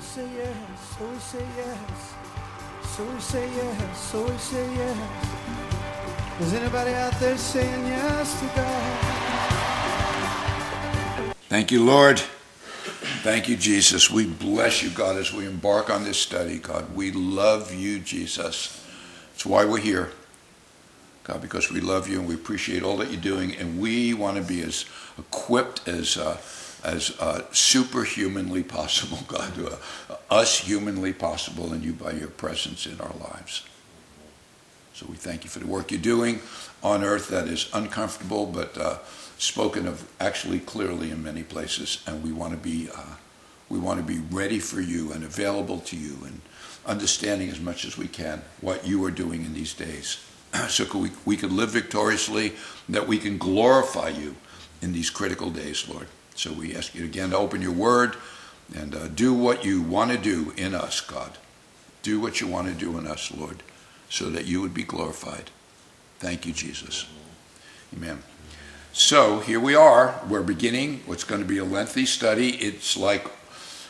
we say yes, so we say yes, so we say yes, so we say yes. Is anybody out there saying yes to God? Thank you, Lord. Thank you, Jesus. We bless you, God, as we embark on this study, God. We love you, Jesus. That's why we're here, God, because we love you and we appreciate all that you're doing, and we want to be as equipped as uh, as uh, superhumanly possible, God, uh, us humanly possible, and you by your presence in our lives. So we thank you for the work you're doing on earth that is uncomfortable, but uh, spoken of actually clearly in many places, and we want to be uh, we want to be ready for you and available to you and understanding as much as we can what you are doing in these days, so we we can live victoriously, that we can glorify you in these critical days, Lord. So we ask you again to open your word and uh, do what you want to do in us, God. Do what you want to do in us, Lord, so that you would be glorified. Thank you, Jesus. Amen. So here we are. We're beginning what's going to be a lengthy study. It's like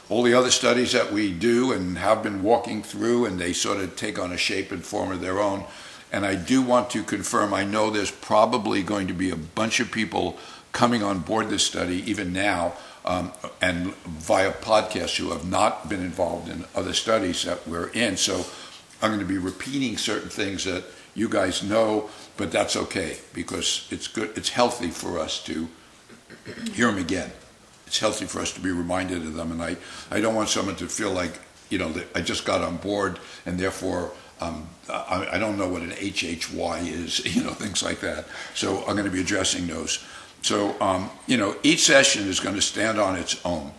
all the other studies that we do and have been walking through, and they sort of take on a shape and form of their own. And I do want to confirm, I know there's probably going to be a bunch of people coming on board this study, even now, um, and via podcasts who have not been involved in other studies that we're in. So I'm going to be repeating certain things that you guys know, but that's okay because it's good. It's healthy for us to hear them again. It's healthy for us to be reminded of them, and I, I don't want someone to feel like you know I just got on board and therefore um, I, I don't know what an HHY is, you know, things like that. So I'm going to be addressing those. So um, you know, each session is going to stand on its own,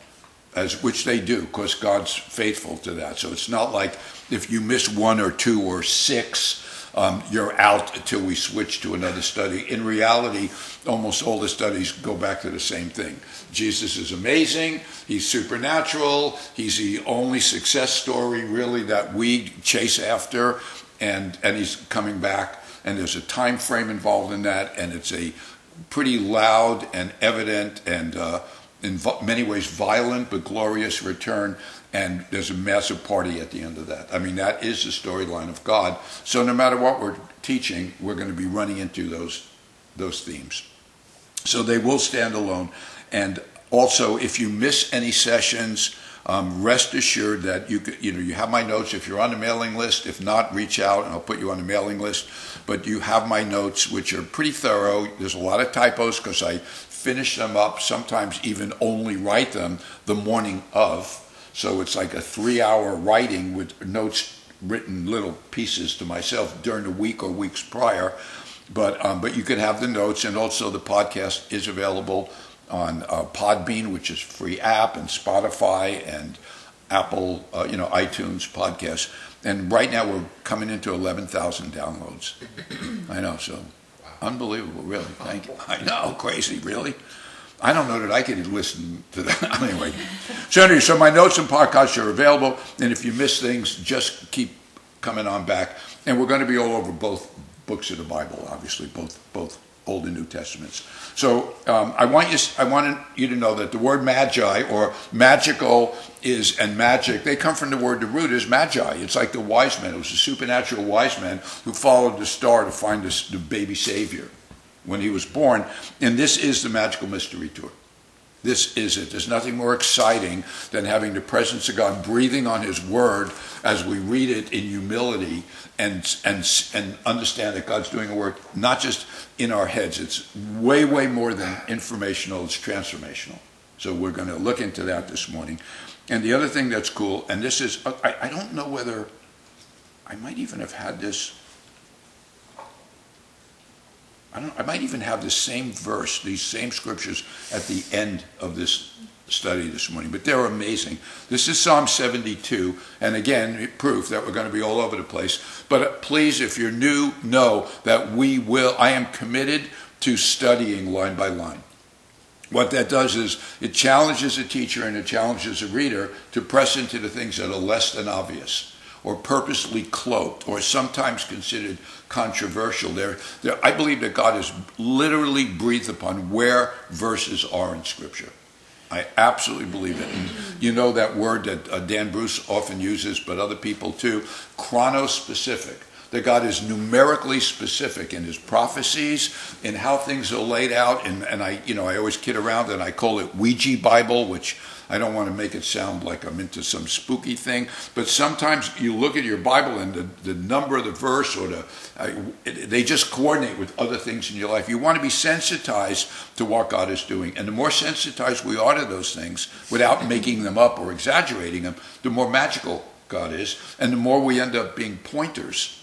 as which they do, because God's faithful to that. So it's not like if you miss one or two or six, um, you're out until we switch to another study. In reality, almost all the studies go back to the same thing. Jesus is amazing. He's supernatural. He's the only success story, really, that we chase after, and and he's coming back. And there's a time frame involved in that, and it's a pretty loud and evident and uh, in many ways violent but glorious return and there's a massive party at the end of that. I mean, that is the storyline of God. So no matter what we're teaching, we're going to be running into those those themes. So they will stand alone. And also, if you miss any sessions, um, rest assured that you could, you know you have my notes. If you're on the mailing list, if not, reach out and I'll put you on the mailing list. But you have my notes, which are pretty thorough. There's a lot of typos because I finish them up. Sometimes even only write them the morning of. So it's like a three-hour writing with notes written little pieces to myself during the week or weeks prior. But um, but you can have the notes, and also the podcast is available on uh, Podbean, which is free app, and Spotify and Apple, uh, you know, iTunes podcasts. And right now we're coming into 11,000 downloads. I know, so unbelievable, really. Thank you. I know, crazy, really. I don't know that I could listen to that anyway. So anyway, so my notes and podcasts are available, and if you miss things, just keep coming on back. And we're going to be all over both books of the Bible, obviously, both both Old and New Testaments. So um, I want you I want you to know that the word magi or magical is and magic they come from the word the root is magi. It's like the wise men. It was a supernatural wise man who followed the star to find this, the baby savior when he was born. And this is the magical mystery tour. This is it. There's nothing more exciting than having the presence of God breathing on His Word as we read it in humility and and and understand that God's doing a work not just in our heads. It's way way more than informational. It's transformational. So we're going to look into that this morning. And the other thing that's cool, and this is uh, I, I don't know whether I might even have had this I, don't, I might even have the same verse, these same scriptures at the end of this study this morning, but they're amazing. This is Psalm 72, and again, proof that we're going to be all over the place. But uh, please, if you're new, know that we will, I am committed to studying line by line. What that does is it challenges a teacher and it challenges a reader to press into the things that are less than obvious or purposely cloaked or sometimes considered controversial. There, there, I believe that God has literally breathed upon where verses are in Scripture. I absolutely believe it. And you know that word that uh, Dan Bruce often uses, but other people too, chronospecific. That God is numerically specific in His prophecies, in how things are laid out, and, and I, you know, I always kid around and I call it Ouija Bible, which I don't want to make it sound like I'm into some spooky thing, but sometimes you look at your Bible and the, the number of the verse or the, uh, they just coordinate with other things in your life. You want to be sensitized to what God is doing. And the more sensitized we are to those things without making them up or exaggerating them, the more magical God is, and the more we end up being pointers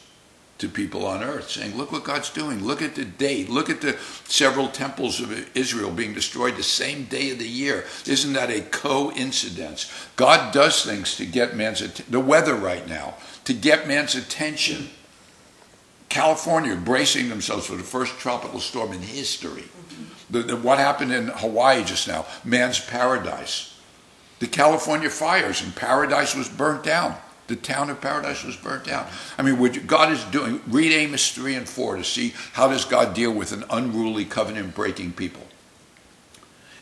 to people on earth, saying, Look what God's doing. Look at the date. Look at the several temples of Israel being destroyed the same day of the year. Isn't that a coincidence? God does things to get man's. The weather right now, to get man's attention. California bracing themselves for the first tropical storm in history. The, the, what happened in Hawaii just now? Man's paradise. The California fires and paradise was burnt down the town of paradise was burnt down. I mean, what God is doing, read Amos 3 and 4 to see how does God deal with an unruly covenant breaking people.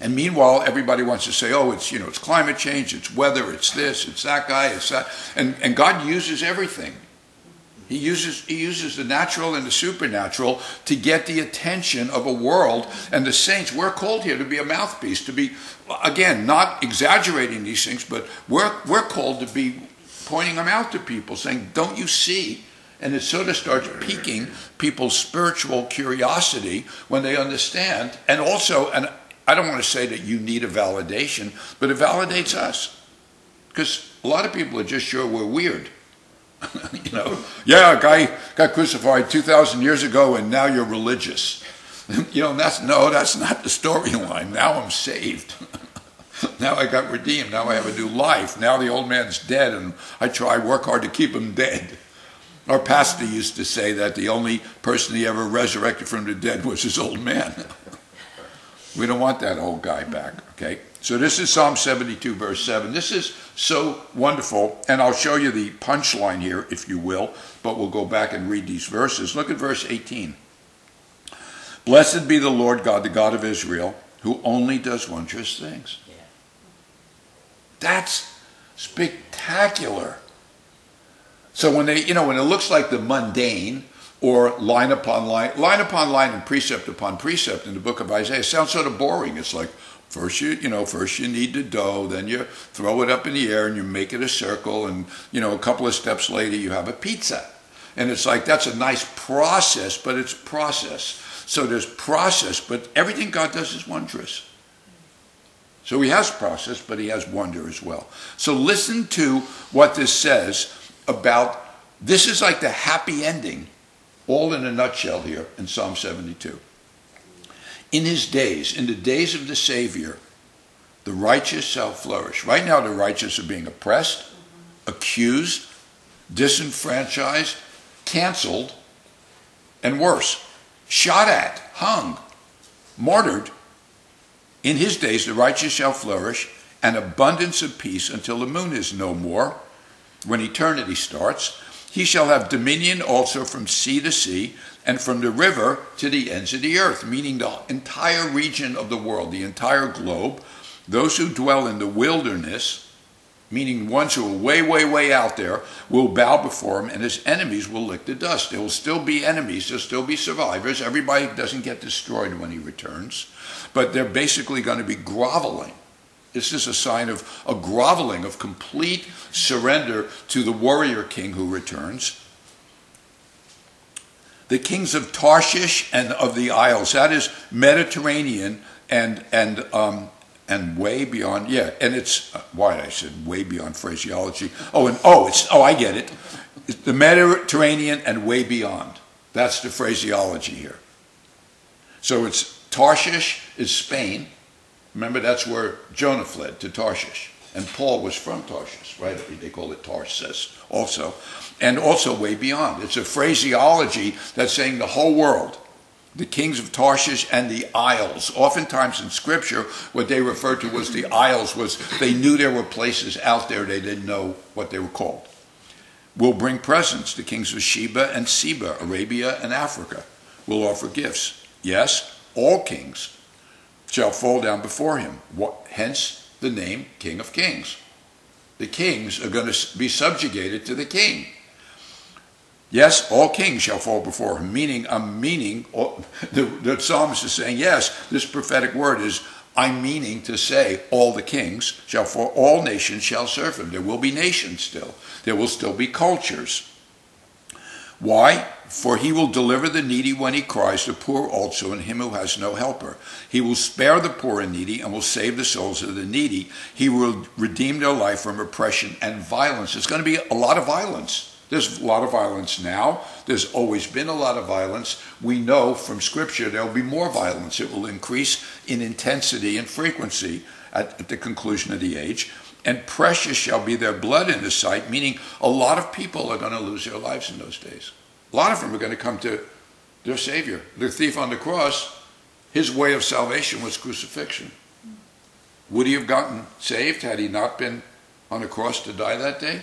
And meanwhile, everybody wants to say, oh, it's, you know, it's climate change, it's weather, it's this, it's that guy, it's that. And, and God uses everything. He uses, he uses the natural and the supernatural to get the attention of a world. And the saints, we're called here to be a mouthpiece, to be, again, not exaggerating these things, but we're, we're called to be pointing them out to people, saying, Don't you see? And it sort of starts piquing people's spiritual curiosity when they understand. And also, and I don't want to say that you need a validation, but it validates us. Because a lot of people are just sure we're weird. you know, yeah, a guy got crucified 2,000 years ago and now you're religious. you know, that's no, that's not the storyline. Now I'm saved. now I got redeemed. Now I have a new life. Now the old man's dead, and I try work hard to keep him dead. Our pastor used to say that the only person he ever resurrected from the dead was his old man. we don't want that old guy back, okay? So this is Psalm 72, verse 7. This is so wonderful, and I'll show you the punchline here, if you will, but we'll go back and read these verses. Look at verse 18. Blessed be the Lord God, the God of Israel, who only does wondrous things. That's spectacular. So when they, you know, when it looks like the mundane or line upon line, line upon line and precept upon precept in the book of Isaiah sounds sort of boring. It's like first you, you know, first you need the dough, then you throw it up in the air and you make it a circle, and you know, a couple of steps later you have a pizza. And it's like that's a nice process, but it's process. So there's process, but everything God does is wondrous. So he has process, but he has wonder as well. So listen to what this says about this is like the happy ending, all in a nutshell here in Psalm 72. In his days, in the days of the Savior, the righteous shall flourish. Right now, the righteous are being oppressed, accused, disenfranchised, canceled, and worse, shot at, hung, martyred in his days the righteous shall flourish, and abundance of peace until the moon is no more, when eternity starts. He shall have dominion also from sea to sea, and from the river to the ends of the earth, meaning the entire region of the world, the entire globe. Those who dwell in the wilderness, meaning ones who are way, way, way out there, will bow before him, and his enemies will lick the dust. There will still be enemies, there'll still be survivors. Everybody doesn't get destroyed when he returns but they're basically going to be groveling. This is a sign of a groveling, of complete surrender to the warrior king who returns. The kings of Tarshish and of the Isles, that is Mediterranean and, and, um, and way beyond, yeah, and it's, uh, why I said way beyond phraseology. Oh, and oh, it's, oh, I get it. It's the Mediterranean and way beyond. That's the phraseology here. So it's Tarshish is Spain. Remember, that's where Jonah fled to Tarshish. And Paul was from Tarshish, right? They call it Tarsus also. And also way beyond. It's a phraseology that's saying the whole world. The kings of Tarshish and the isles. Oftentimes in scripture, what they referred to was the isles was they knew there were places out there, they didn't know what they were called. We'll bring presents. The kings of Sheba and Seba, Arabia and Africa, will offer gifts. Yes, all kings shall fall down before him. What, hence, the name King of Kings. The kings are going to be subjugated to the king. Yes, all kings shall fall before him, meaning, I'm meaning, oh, the, the psalmist is saying, yes, this prophetic word is, I'm meaning to say, all the kings shall fall, all nations shall serve him. There will be nations still. There will still be cultures. Why? For he will deliver the needy when he cries, the poor also, and him who has no helper. He will spare the poor and needy, and will save the souls of the needy. He will redeem their life from oppression and violence. There's going to be a lot of violence. There's a lot of violence now. There's always been a lot of violence. We know from Scripture there'll be more violence. It will increase in intensity and frequency at, at the conclusion of the age. And precious shall be their blood in the sight, meaning a lot of people are going to lose their lives in those days. A lot of them are going to come to their Savior. The thief on the cross, his way of salvation was crucifixion. Would he have gotten saved had he not been on the cross to die that day?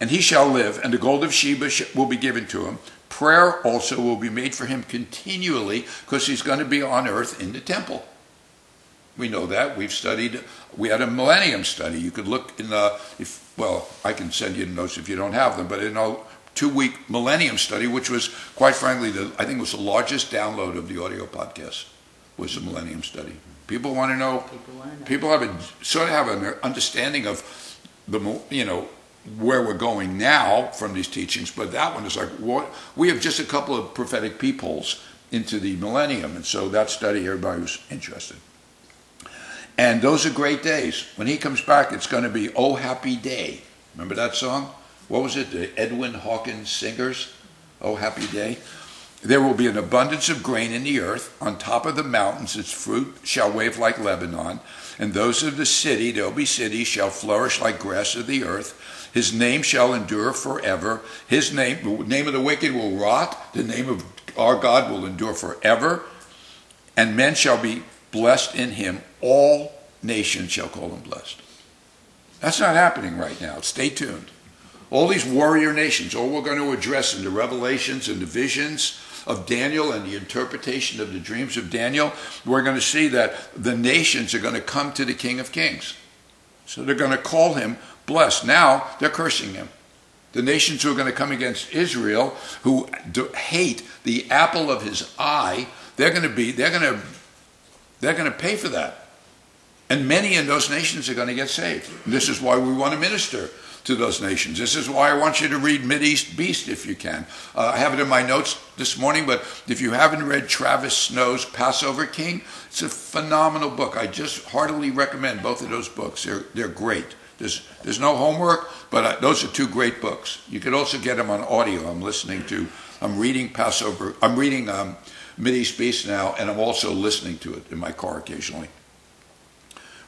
And he shall live, and the gold of Sheba will be given to him. Prayer also will be made for him continually because he's going to be on earth in the temple. We know that. We've studied, we had a millennium study. You could look in the, if, well, I can send you notes if you don't have them, but in a two week millennium study, which was, quite frankly, the, I think was the largest download of the audio podcast, was the millennium study. People want to know, people, want to know. people have a, sort of have an understanding of the, you know, where we're going now from these teachings, but that one is like, what? we have just a couple of prophetic peepholes into the millennium, and so that study, everybody was interested. And those are great days. When he comes back, it's going to be Oh Happy Day. Remember that song? What was it? The Edwin Hawkins Singers? Oh Happy Day. There will be an abundance of grain in the earth. On top of the mountains, its fruit shall wave like Lebanon. And those of the city, there'll be cities, shall flourish like grass of the earth. His name shall endure forever. His name, the name of the wicked will rot. The name of our God will endure forever. And men shall be blessed in him. All nations shall call him blessed. That's not happening right now. Stay tuned. All these warrior nations, all we're going to address in the revelations and the visions of Daniel and the interpretation of the dreams of Daniel, we're going to see that the nations are going to come to the King of Kings. So they're going to call him blessed. Now they're cursing him. The nations who are going to come against Israel, who hate the apple of his eye, they're going to be, they're going to they're going to pay for that. And many in those nations are going to get saved. This is why we want to minister to those nations. This is why I want you to read Mideast Beast if you can. Uh, I have it in my notes this morning, but if you haven't read Travis Snow's Passover King, it's a phenomenal book. I just heartily recommend both of those books. They're, they're great. There's, there's no homework, but uh, those are two great books. You could also get them on audio. I'm listening to, I'm reading Passover, I'm reading um, Mideast Beast now, and I'm also listening to it in my car occasionally.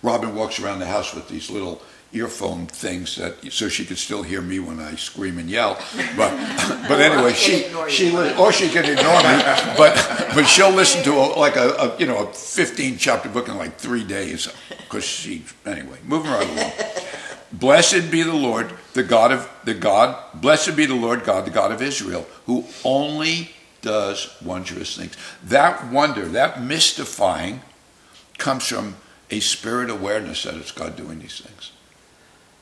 Robin walks around the house with these little earphone things that so she could still hear me when I scream and yell. But but anyway, she she li- or she can ignore me, but but she'll listen to a, like a, a, you know a 15 chapter book in like three days because she anyway moving right along. Blessed be the Lord, the God of the God. Blessed be the Lord God, the God of Israel, who only does wondrous things. That wonder, that mystifying, comes from a spirit awareness that it's God doing these things.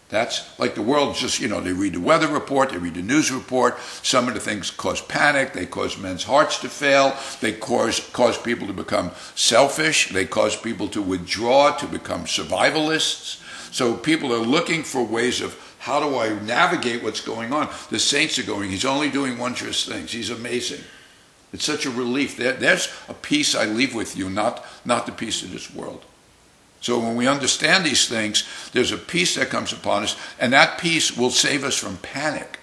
That's like the world just, you know, they read the weather report, they read the news report. Some of the things cause panic, they cause men's hearts to fail, they cause, cause people to become selfish, they cause people to withdraw, to become survivalists. So people are looking for ways of how do I navigate what's going on? The saints are going, he's only doing wondrous things, he's amazing. It's such a relief. There's a peace I leave with you, not, not the peace of this world. So when we understand these things, there's a peace that comes upon us, and that peace will save us from panic.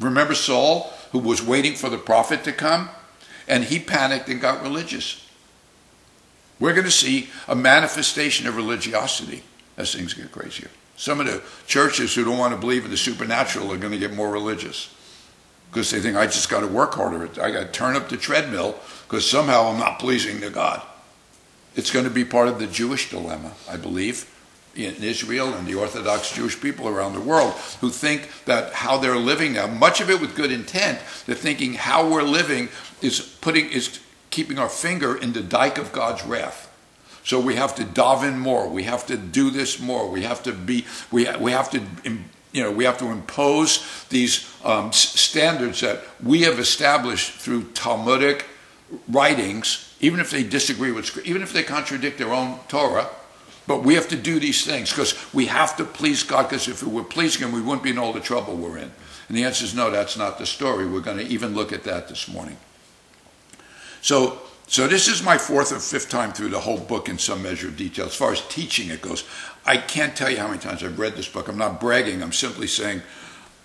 Remember Saul, who was waiting for the prophet to come? And he panicked and got religious. We're going to see a manifestation of religiosity as things get crazier. Some of the churches who don't want to believe in the supernatural are going to get more religious because they think I just got to work harder. I got to turn up the treadmill because somehow I'm not pleasing to God. It's going to be part of the Jewish dilemma, I believe, in Israel and the Orthodox Jewish people around the world who think that how they're living now, much of it with good intent, they're thinking how we're living is putting is keeping our finger in the dike of God's wrath. So we have to dive in more. We have to do this more. We have to be. We we have to. You know, we have to impose these um, standards that we have established through Talmudic writings, even if they disagree with, even if they contradict their own Torah. But we have to do these things because we have to please God. Because if we were pleasing Him, we wouldn't be in all the trouble we're in. And the answer is no. That's not the story. We're going to even look at that this morning. So so this is my fourth or fifth time through the whole book in some measure of detail. As far as teaching it goes, I can't tell you how many times I've read this book. I'm not bragging. I'm simply saying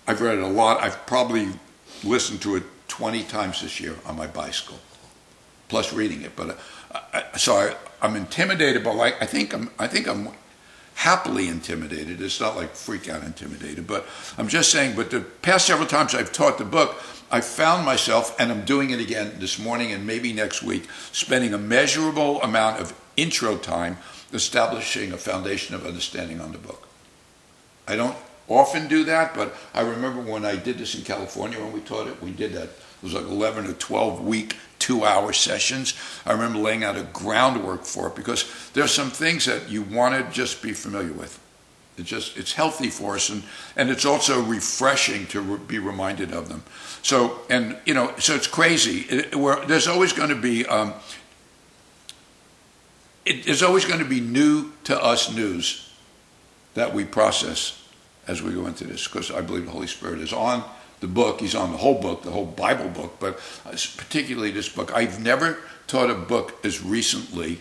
I've read it a lot. I've probably listened to it 20 times this year on my bicycle, plus reading it. But uh, I, so I, am intimidated, but like I think I'm, I think I'm happily intimidated. It's not like freak out intimidated, but I'm just saying. But the past several times I've taught the book, I found myself, and I'm doing it again this morning and maybe next week, spending a measurable amount of intro time establishing a foundation of understanding on the book. I don't often do that, but I remember when I did this in California when we taught it, we did that. It was like 11 or 12 week, two hour sessions. I remember laying out a groundwork for it because there's some things that you want to just be familiar with. It just it's healthy for us, and and it's also refreshing to re- be reminded of them. So and you know, so it's crazy. It, there's always going to be. Um, it, there's always going to be new to us news that we process as we go into this, because I believe the Holy Spirit is on the book. He's on the whole book, the whole Bible book, but uh, particularly this book. I've never taught a book as recently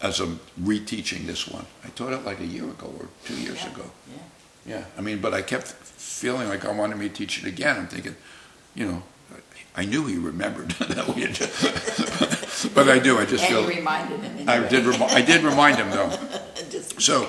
as I'm reteaching this one. I taught it like a year ago or two years yeah. ago. Yeah. Yeah. I mean, but I kept feeling like I wanted me to teach it again. I'm thinking, you know, I knew he remembered that we had just, but I do. I just and feel. you reminded him. Anyway. I did. Remi- I did remind him though. Just- So,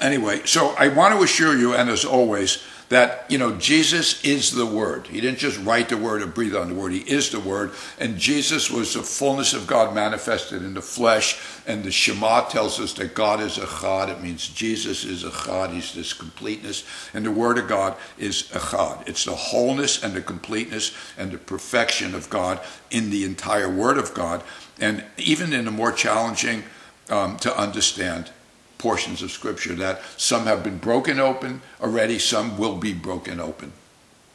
anyway, so I want to assure you, and as always, that you know Jesus is the Word. He didn't just write the Word or breathe on the Word. He is the Word, and Jesus was the fullness of God manifested in the flesh. And the Shema tells us that God is Echad. It means Jesus is Echad. He's this completeness, and the Word of God is Echad. It's the wholeness and the completeness and the perfection of God in the entire Word of God, and even in the more challenging um, to understand portions of Scripture that some have been broken open already, some will be broken open.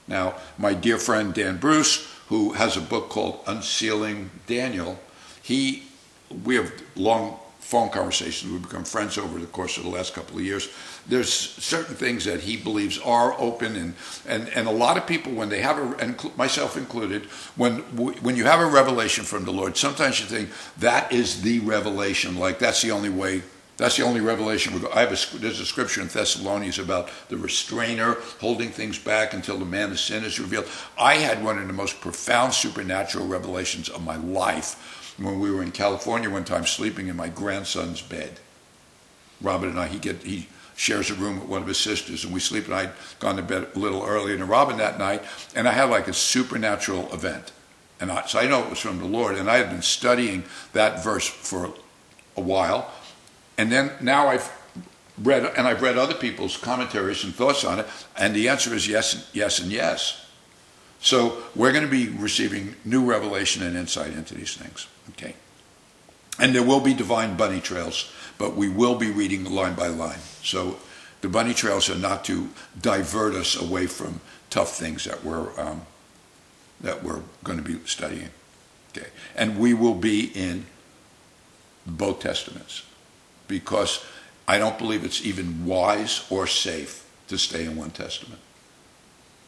Now, my dear friend Dan Bruce, who has a book called Unsealing Daniel, he we have long phone conversations. We've become friends over the course of the last couple of years. There's certain things that he believes are open, and and, and a lot of people, when they have a, and myself included, when when you have a revelation from the Lord, sometimes you think that is the revelation. Like that's the only way that's the only revelation. I have a, there's a scripture in Thessalonians about the restrainer holding things back until the man of sin is revealed. I had one of the most profound supernatural revelations of my life when we were in California one time sleeping in my grandson's bed. Robin and I, he get he shares a room with one of his sisters, and we sleep. And I'd gone to bed a little earlier than Robin that night, and I had like a supernatural event, and I, so I know it was from the Lord. And I had been studying that verse for a while and then now I've read, and I've read other people's commentaries and thoughts on it, and the answer is yes, yes, and yes. So we're going to be receiving new revelation and insight into these things. Okay. And there will be divine bunny trails, but we will be reading line by line. So the bunny trails are not to divert us away from tough things that we're um, that we're going to be studying. Okay. And we will be in both testaments because I don't believe it's even wise or safe to stay in one testament.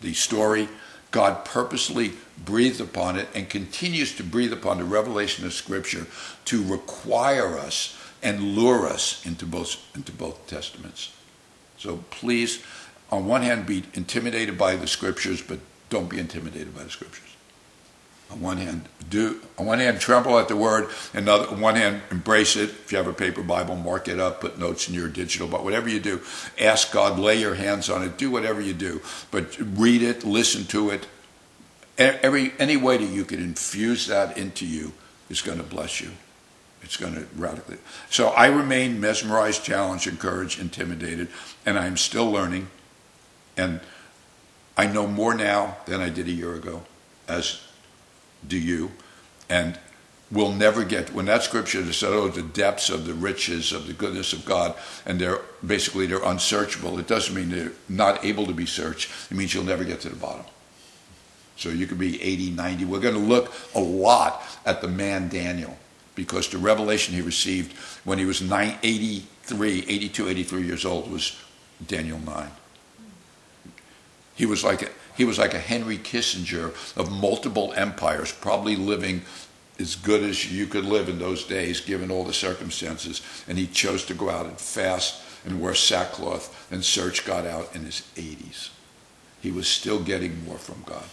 The story, God purposely breathed upon it and continues to breathe upon the revelation of Scripture to require us and lure us into both, into both testaments. So please, on one hand, be intimidated by the Scriptures, but don't be intimidated by the Scriptures. On one hand, do on one hand tremble at the word, and on one hand embrace it. If you have a paper Bible, mark it up, put notes in your digital, but whatever you do, ask God, lay your hands on it, do whatever you do, but read it, listen to it. Every any way that you can infuse that into you is going to bless you. It's going to radically. So I remain mesmerized, challenged, encouraged, intimidated, and I'm still learning, and I know more now than I did a year ago, as do you. And we'll never get when that scripture is said, "Oh, the depths of the riches of the goodness of God," and they're basically they're unsearchable. It doesn't mean they're not able to be searched. It means you'll never get to the bottom. So you could be 80, 90. We're going to look a lot at the man Daniel because the revelation he received when he was 9, 83, 82, 83 years old was Daniel 9. He was like a, he was like a Henry Kissinger of multiple empires, probably living as good as you could live in those days, given all the circumstances. And he chose to go out and fast and wear sackcloth and search God out in his 80s. He was still getting more from God.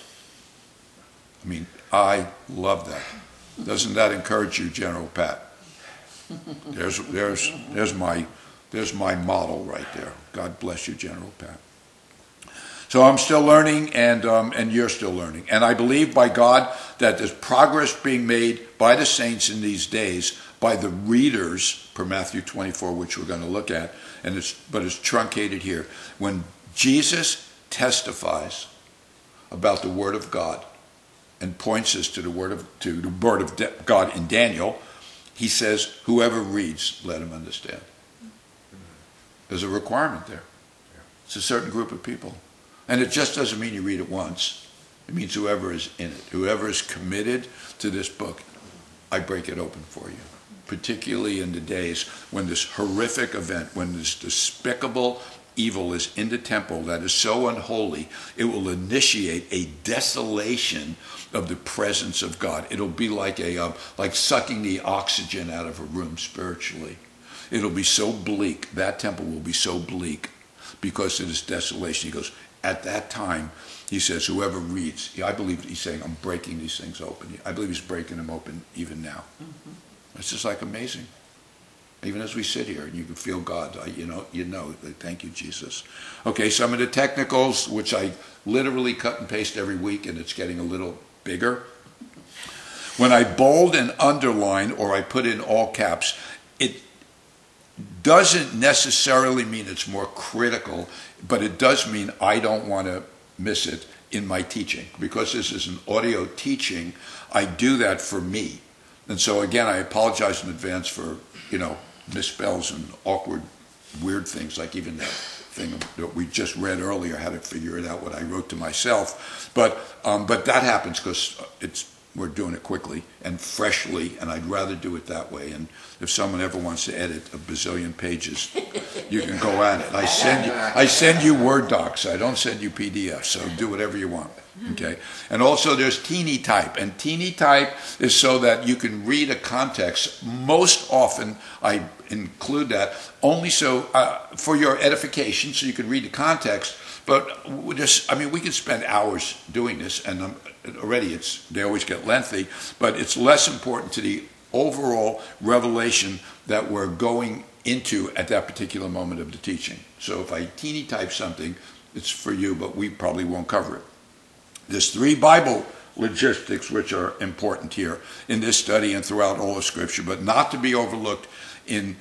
I mean, I love that. Doesn't that encourage you, General Pat? There's, there's, there's, my, there's my model right there. God bless you, General Pat. So I'm still learning, and, um, and you're still learning. And I believe by God that there's progress being made by the saints in these days, by the readers, per Matthew 24, which we're going to look at, and it's, but it's truncated here. When Jesus testifies about the Word of God, and points us to the word of to the word of God in Daniel, he says, "Whoever reads, let him understand." There's a requirement there. It's a certain group of people, and it just doesn't mean you read it once. It means whoever is in it, whoever is committed to this book, I break it open for you. Particularly in the days when this horrific event, when this despicable evil is in the temple that is so unholy, it will initiate a desolation of the presence of God. It'll be like a um, like sucking the oxygen out of a room spiritually. It'll be so bleak. That temple will be so bleak because of this desolation. He goes, at that time, he says, whoever reads, I believe he's saying, I'm breaking these things open. I believe he's breaking them open even now. Mm-hmm. It's just like amazing. Even as we sit here and you can feel God, you know, you know, thank you, Jesus. Okay, some of the technicals, which I literally cut and paste every week, and it's getting a little bigger. When I bold and underline or I put in all caps, it doesn't necessarily mean it's more critical, but it does mean I don't want to miss it in my teaching. Because this is an audio teaching, I do that for me. And so again, I apologize in advance for, you know, misspells and awkward, weird things, like even that thing that we just read earlier. how to figure it out what I wrote to myself, but um, but that happens because it's we're doing it quickly and freshly, and I'd rather do it that way. And if someone ever wants to edit a bazillion pages, you can go at it. I send you I send you Word docs. I don't send you PDFs. So do whatever you want. Okay. And also there's teeny type, and teeny type is so that you can read a context. Most often I include that only so uh, for your edification, so you can read the context. But just, I mean, we could spend hours doing this, and um, already it's they always get lengthy. But it's less important to the overall revelation that we're going into at that particular moment of the teaching. So if I teeny type something, it's for you, but we probably won't cover it. There's three Bible logistics which are important here in this study and throughout all of Scripture, but not to be overlooked in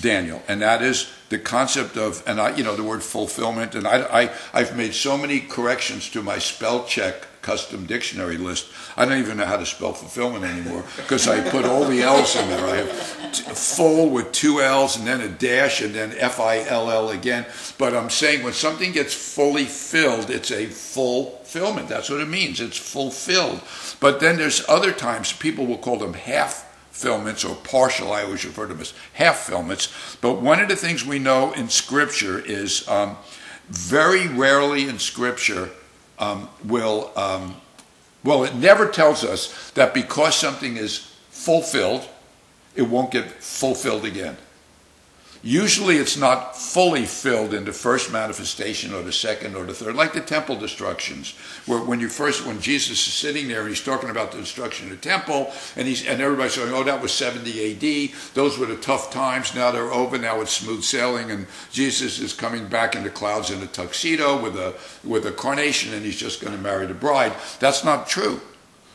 Daniel, and that is the concept of, and I, you know, the word fulfillment. And I, I, I've made so many corrections to my spell check custom dictionary list. I don't even know how to spell fulfillment anymore because I put all the L's in there. I have t- full with two L's and then a dash and then F I L L again. But I'm saying when something gets fully filled, it's a fulfillment. That's what it means. It's fulfilled. But then there's other times people will call them half fulfillments or partial. I always refer to them as half filaments. But one of the things we know in Scripture is um, very rarely in Scripture um, will, um, well, it never tells us that because something is fulfilled, it won't get fulfilled again. Usually it's not fully filled in the first manifestation or the second or the third, like the temple destructions, where when you first, when Jesus is sitting there and he's talking about the destruction of the temple, and he's and everybody's saying, "Oh, that was 70 A.D. Those were the tough times. Now they're over. Now it's smooth sailing." And Jesus is coming back in the clouds in a tuxedo with a with a carnation, and he's just going to marry the bride. That's not true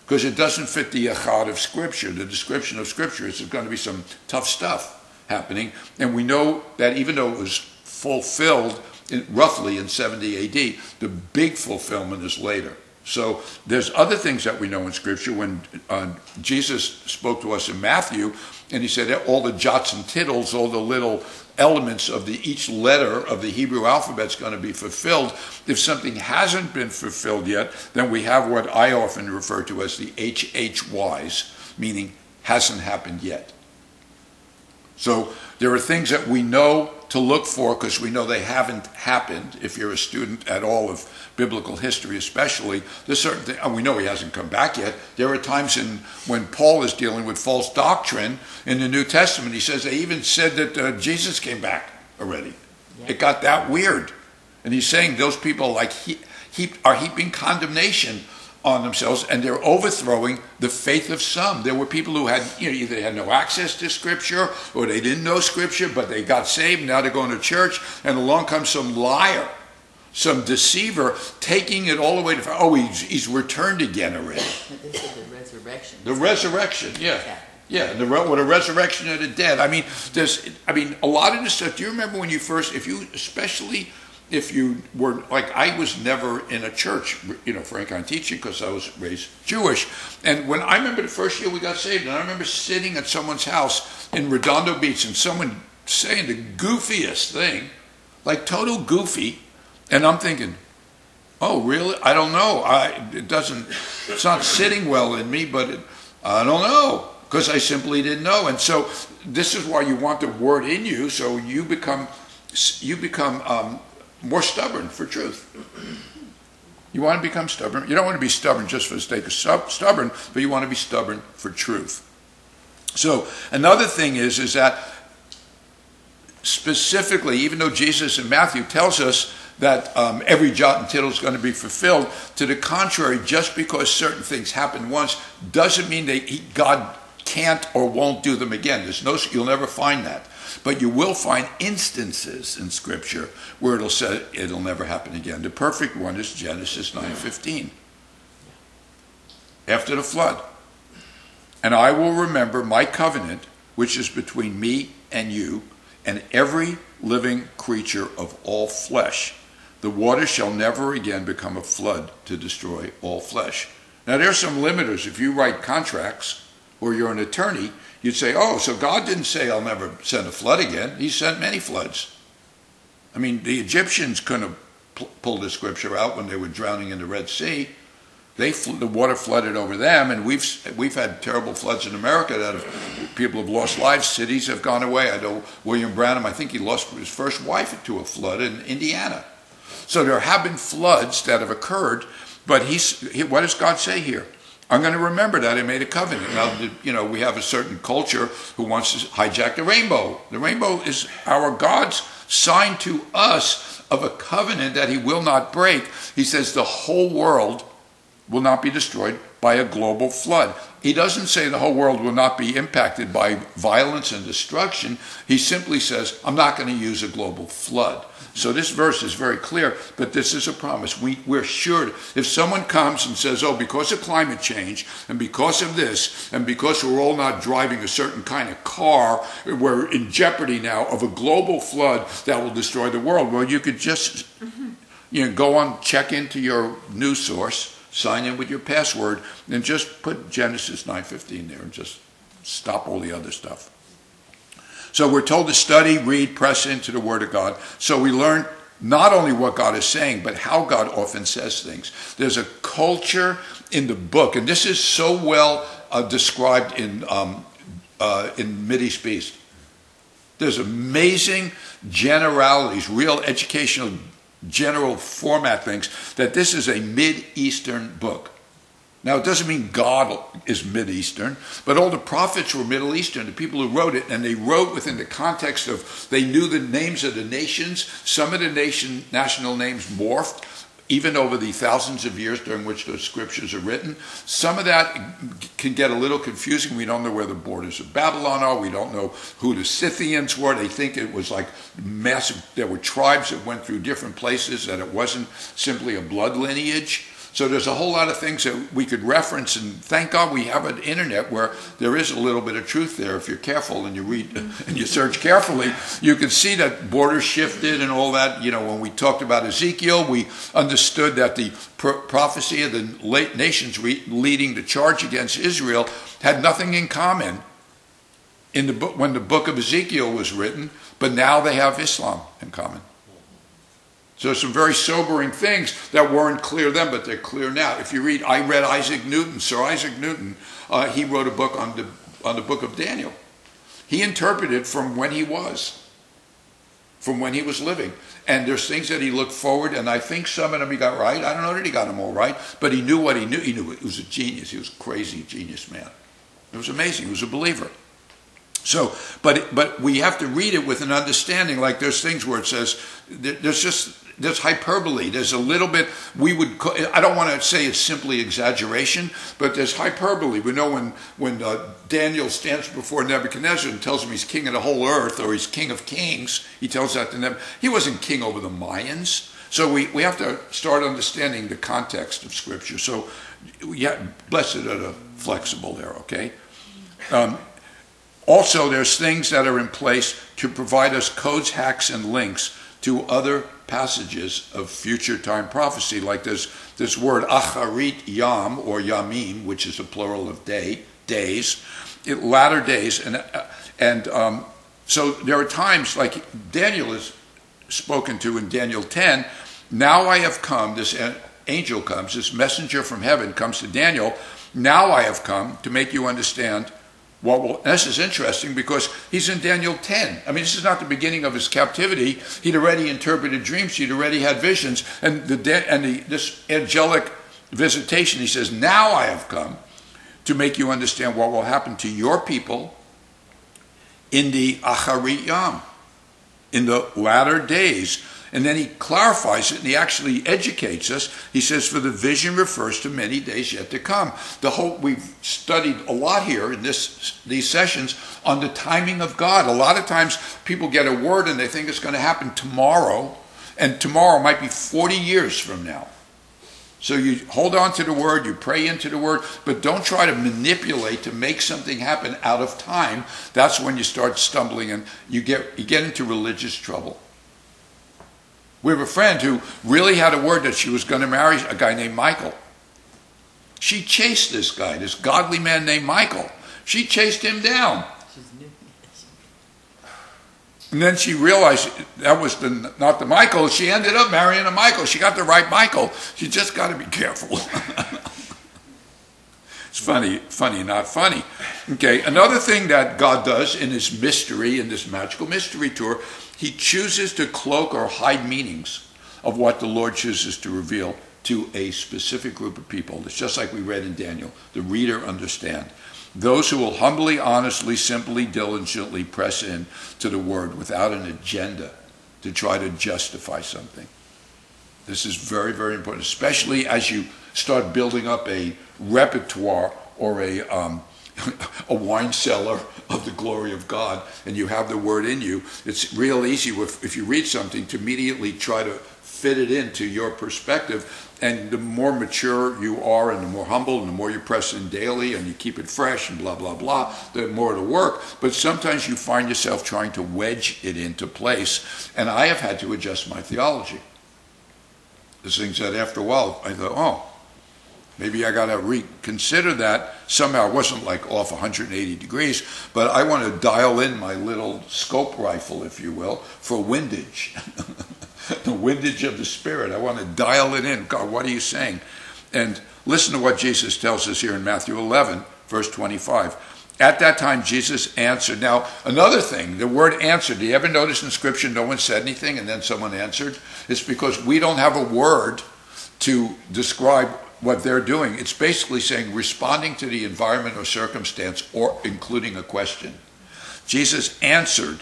because it doesn't fit the echad of Scripture. The description of Scripture It's going to be some tough stuff happening. And we know that even though it was fulfilled in, roughly in 70 AD, the big fulfillment is later. So there's other things that we know in Scripture. When uh, Jesus spoke to us in Matthew, and he said all the jots and tittles, all the little elements of the each letter of the Hebrew alphabet is going to be fulfilled. If something hasn't been fulfilled yet, then we have what I often refer to as the HHYs, meaning hasn't happened yet. So there are things that we know to look for because we know they haven't happened. If you're a student at all of biblical history, especially, there's certain things, and we know he hasn't come back yet. There are times in when Paul is dealing with false doctrine in the New Testament. He says they even said that uh, Jesus came back already. Yeah. It got that weird, and he's saying those people like he, he are heaping condemnation on themselves and they're overthrowing the faith of some. There were people who had, you know, either had no access to Scripture or they didn't know Scripture, but they got saved. Now they're going to church, and along comes some liar, some deceiver, taking it all the way to, oh, he's, he's returned again already. This is the resurrection. The resurrection, yeah. yeah. Yeah, the what a resurrection of the dead. I mean, there's, I mean, a lot of this stuff. Do you remember when you first, if you, especially if you were like I was never in a church, you know, Frank, I'm teaching because I was raised Jewish. And when I remember the first year we got saved, and I remember sitting at someone's house in Redondo Beach and someone saying the goofiest thing, like total goofy, and I'm thinking, oh really? I don't know. I it doesn't. It's not sitting well in me, but it, I don't know because I simply didn't know. And so this is why you want the word in you, so you become you become um, more stubborn for truth. You want to become stubborn. You don't want to be stubborn just for the sake of stubborn, but you want to be stubborn for truth. So another thing is is that specifically, even though Jesus in Matthew tells us that um, every jot and tittle is going to be fulfilled, to the contrary, just because certain things happen once doesn't mean that God can't or won't do them again. There's no, you'll never find that. But you will find instances in Scripture where it'll say it'll never happen again. The perfect one is Genesis 9:15. After the flood. And I will remember my covenant, which is between me and you, and every living creature of all flesh. The water shall never again become a flood to destroy all flesh. Now, there's some limiters. If you write contracts or you're an attorney, you'd say, oh, so God didn't say I'll never send a flood again. He sent many floods. I mean, the Egyptians couldn't have pulled the scripture out when they were drowning in the Red Sea. They the water flooded over them, and we've we've had terrible floods in America that have, people have lost lives. Cities have gone away. I know William Branham. I think he lost his first wife to a flood in Indiana. So there have been floods that have occurred, but he's he, what does God say here? I'm going to remember that I made a covenant. Now, you know, we have a certain culture who wants to hijack the rainbow. The rainbow is our God's sign to us of a covenant that he will not break. He says the whole world will not be destroyed by a global flood. He doesn't say the whole world will not be impacted by violence and destruction. He simply says, I'm not going to use a global flood. So this verse is very clear, but this is a promise. We, we're sure if someone comes and says, oh, because of climate change and because of this and because we're all not driving a certain kind of car, we're in jeopardy now of a global flood that will destroy the world. Well, you could just you know, go on, check into your news source, sign in with your password, and just put Genesis 9.15 there and just stop all the other stuff. So we're told to study, read, press into the Word of God. So we learn not only what God is saying, but how God often says things. There's a culture in the book, and this is so well uh, described in um, uh, in Mideast Beast. There's amazing generalities, real educational general format things that this is a Mid Eastern book. Now, it doesn't mean God is Eastern, but all the prophets were Middle Eastern, the people who wrote it, and they wrote within the context of they knew the names of the nations. Some of the nation national names morphed, even over the thousands of years during which those scriptures are written. Some of that can get a little confusing. We don't know where the borders of Babylon are. We don't know who the Scythians were. They think it was like massive, there were tribes that went through different places, that it wasn't simply a blood lineage. So there's a whole lot of things that we could reference, and thank God we have an internet where there is a little bit of truth there. If you're careful and you read and you search carefully, you can see that borders shifted and all that. You know, when we talked about Ezekiel, we understood that the pro- prophecy of the late nations leading the charge against Israel had nothing in common in the book when the book of Ezekiel was written, but now they have Islam in common. So some very sobering things that weren't clear then, but they're clear now. If you read, I read Isaac Newton, Sir Isaac Newton. Uh, he wrote a book on the on the book of Daniel. He interpreted from when he was, from when he was living. And there's things that he looked forward, and I think some of them he got right. I don't know that he got them all right, but he knew what he knew. He knew it. He was a genius. He was a crazy genius man. It was amazing. He was a believer. So, but but we have to read it with an understanding. Like there's things where it says there's just there's hyperbole. There's a little bit we would. I don't want to say it's simply exaggeration, but there's hyperbole. We know when when uh, Daniel stands before Nebuchadnezzar and tells him he's king of the whole earth or he's king of kings. He tells that to them. He wasn't king over the Mayans. So we, we have to start understanding the context of Scripture. So, yeah, blessed are the flexible there. Okay. Um, also, there's things that are in place to provide us codes, hacks, and links to other passages of future time prophecy, like this, this word acharit yam or yamim, which is a plural of day, days, it, latter days. And, and um, so there are times, like Daniel is spoken to in Daniel 10, now I have come, this angel comes, this messenger from heaven comes to Daniel, now I have come to make you understand well, well, this is interesting because he's in Daniel 10. I mean, this is not the beginning of his captivity. He'd already interpreted dreams. He'd already had visions. And, the, and the, this angelic visitation, he says, Now I have come to make you understand what will happen to your people in the Acharit Yam, in the latter days and then he clarifies it and he actually educates us. He says, For the vision refers to many days yet to come. The whole we've studied a lot here in this these sessions on the timing of God. A lot of times people get a word and they think it's going to happen tomorrow, and tomorrow might be 40 years from now. So you hold on to the word, you pray into the word, but don't try to manipulate to make something happen out of time. That's when you start stumbling and you get you get into religious trouble. We have a friend who really had a word that she was going to marry a guy named Michael. She chased this guy, this godly man named Michael. She chased him down. And then she realized that was the, not the Michael. She ended up marrying a Michael. She got the right Michael. She just got to be careful. it's funny, funny, not funny. Okay, another thing that God does in His mystery, in this magical mystery tour, he chooses to cloak or hide meanings of what the Lord chooses to reveal to a specific group of people. It's just like we read in Daniel. The reader understand. Those who will humbly, honestly, simply, diligently press in to the word without an agenda to try to justify something. This is very, very important, especially as you start building up a repertoire or a um, a wine cellar of the glory of God and you have the word in you, it's real easy if, if you read something to immediately try to fit it into your perspective. And the more mature you are and the more humble and the more you press in daily and you keep it fresh and blah, blah, blah, the more it'll work. But sometimes you find yourself trying to wedge it into place. And I have had to adjust my theology. There's things that after a while I thought, oh, Maybe I got to reconsider that. Somehow I wasn't like off 180 degrees, but I want to dial in my little scope rifle, if you will, for windage. the windage of the Spirit. I want to dial it in. God, what are you saying? And listen to what Jesus tells us here in Matthew 11, verse 25. At that time, Jesus answered. Now, another thing, the word answered. Do you ever notice in Scripture no one said anything and then someone answered? It's because we don't have a word to describe what they're doing. It's basically saying responding to the environment or circumstance or including a question. Jesus answered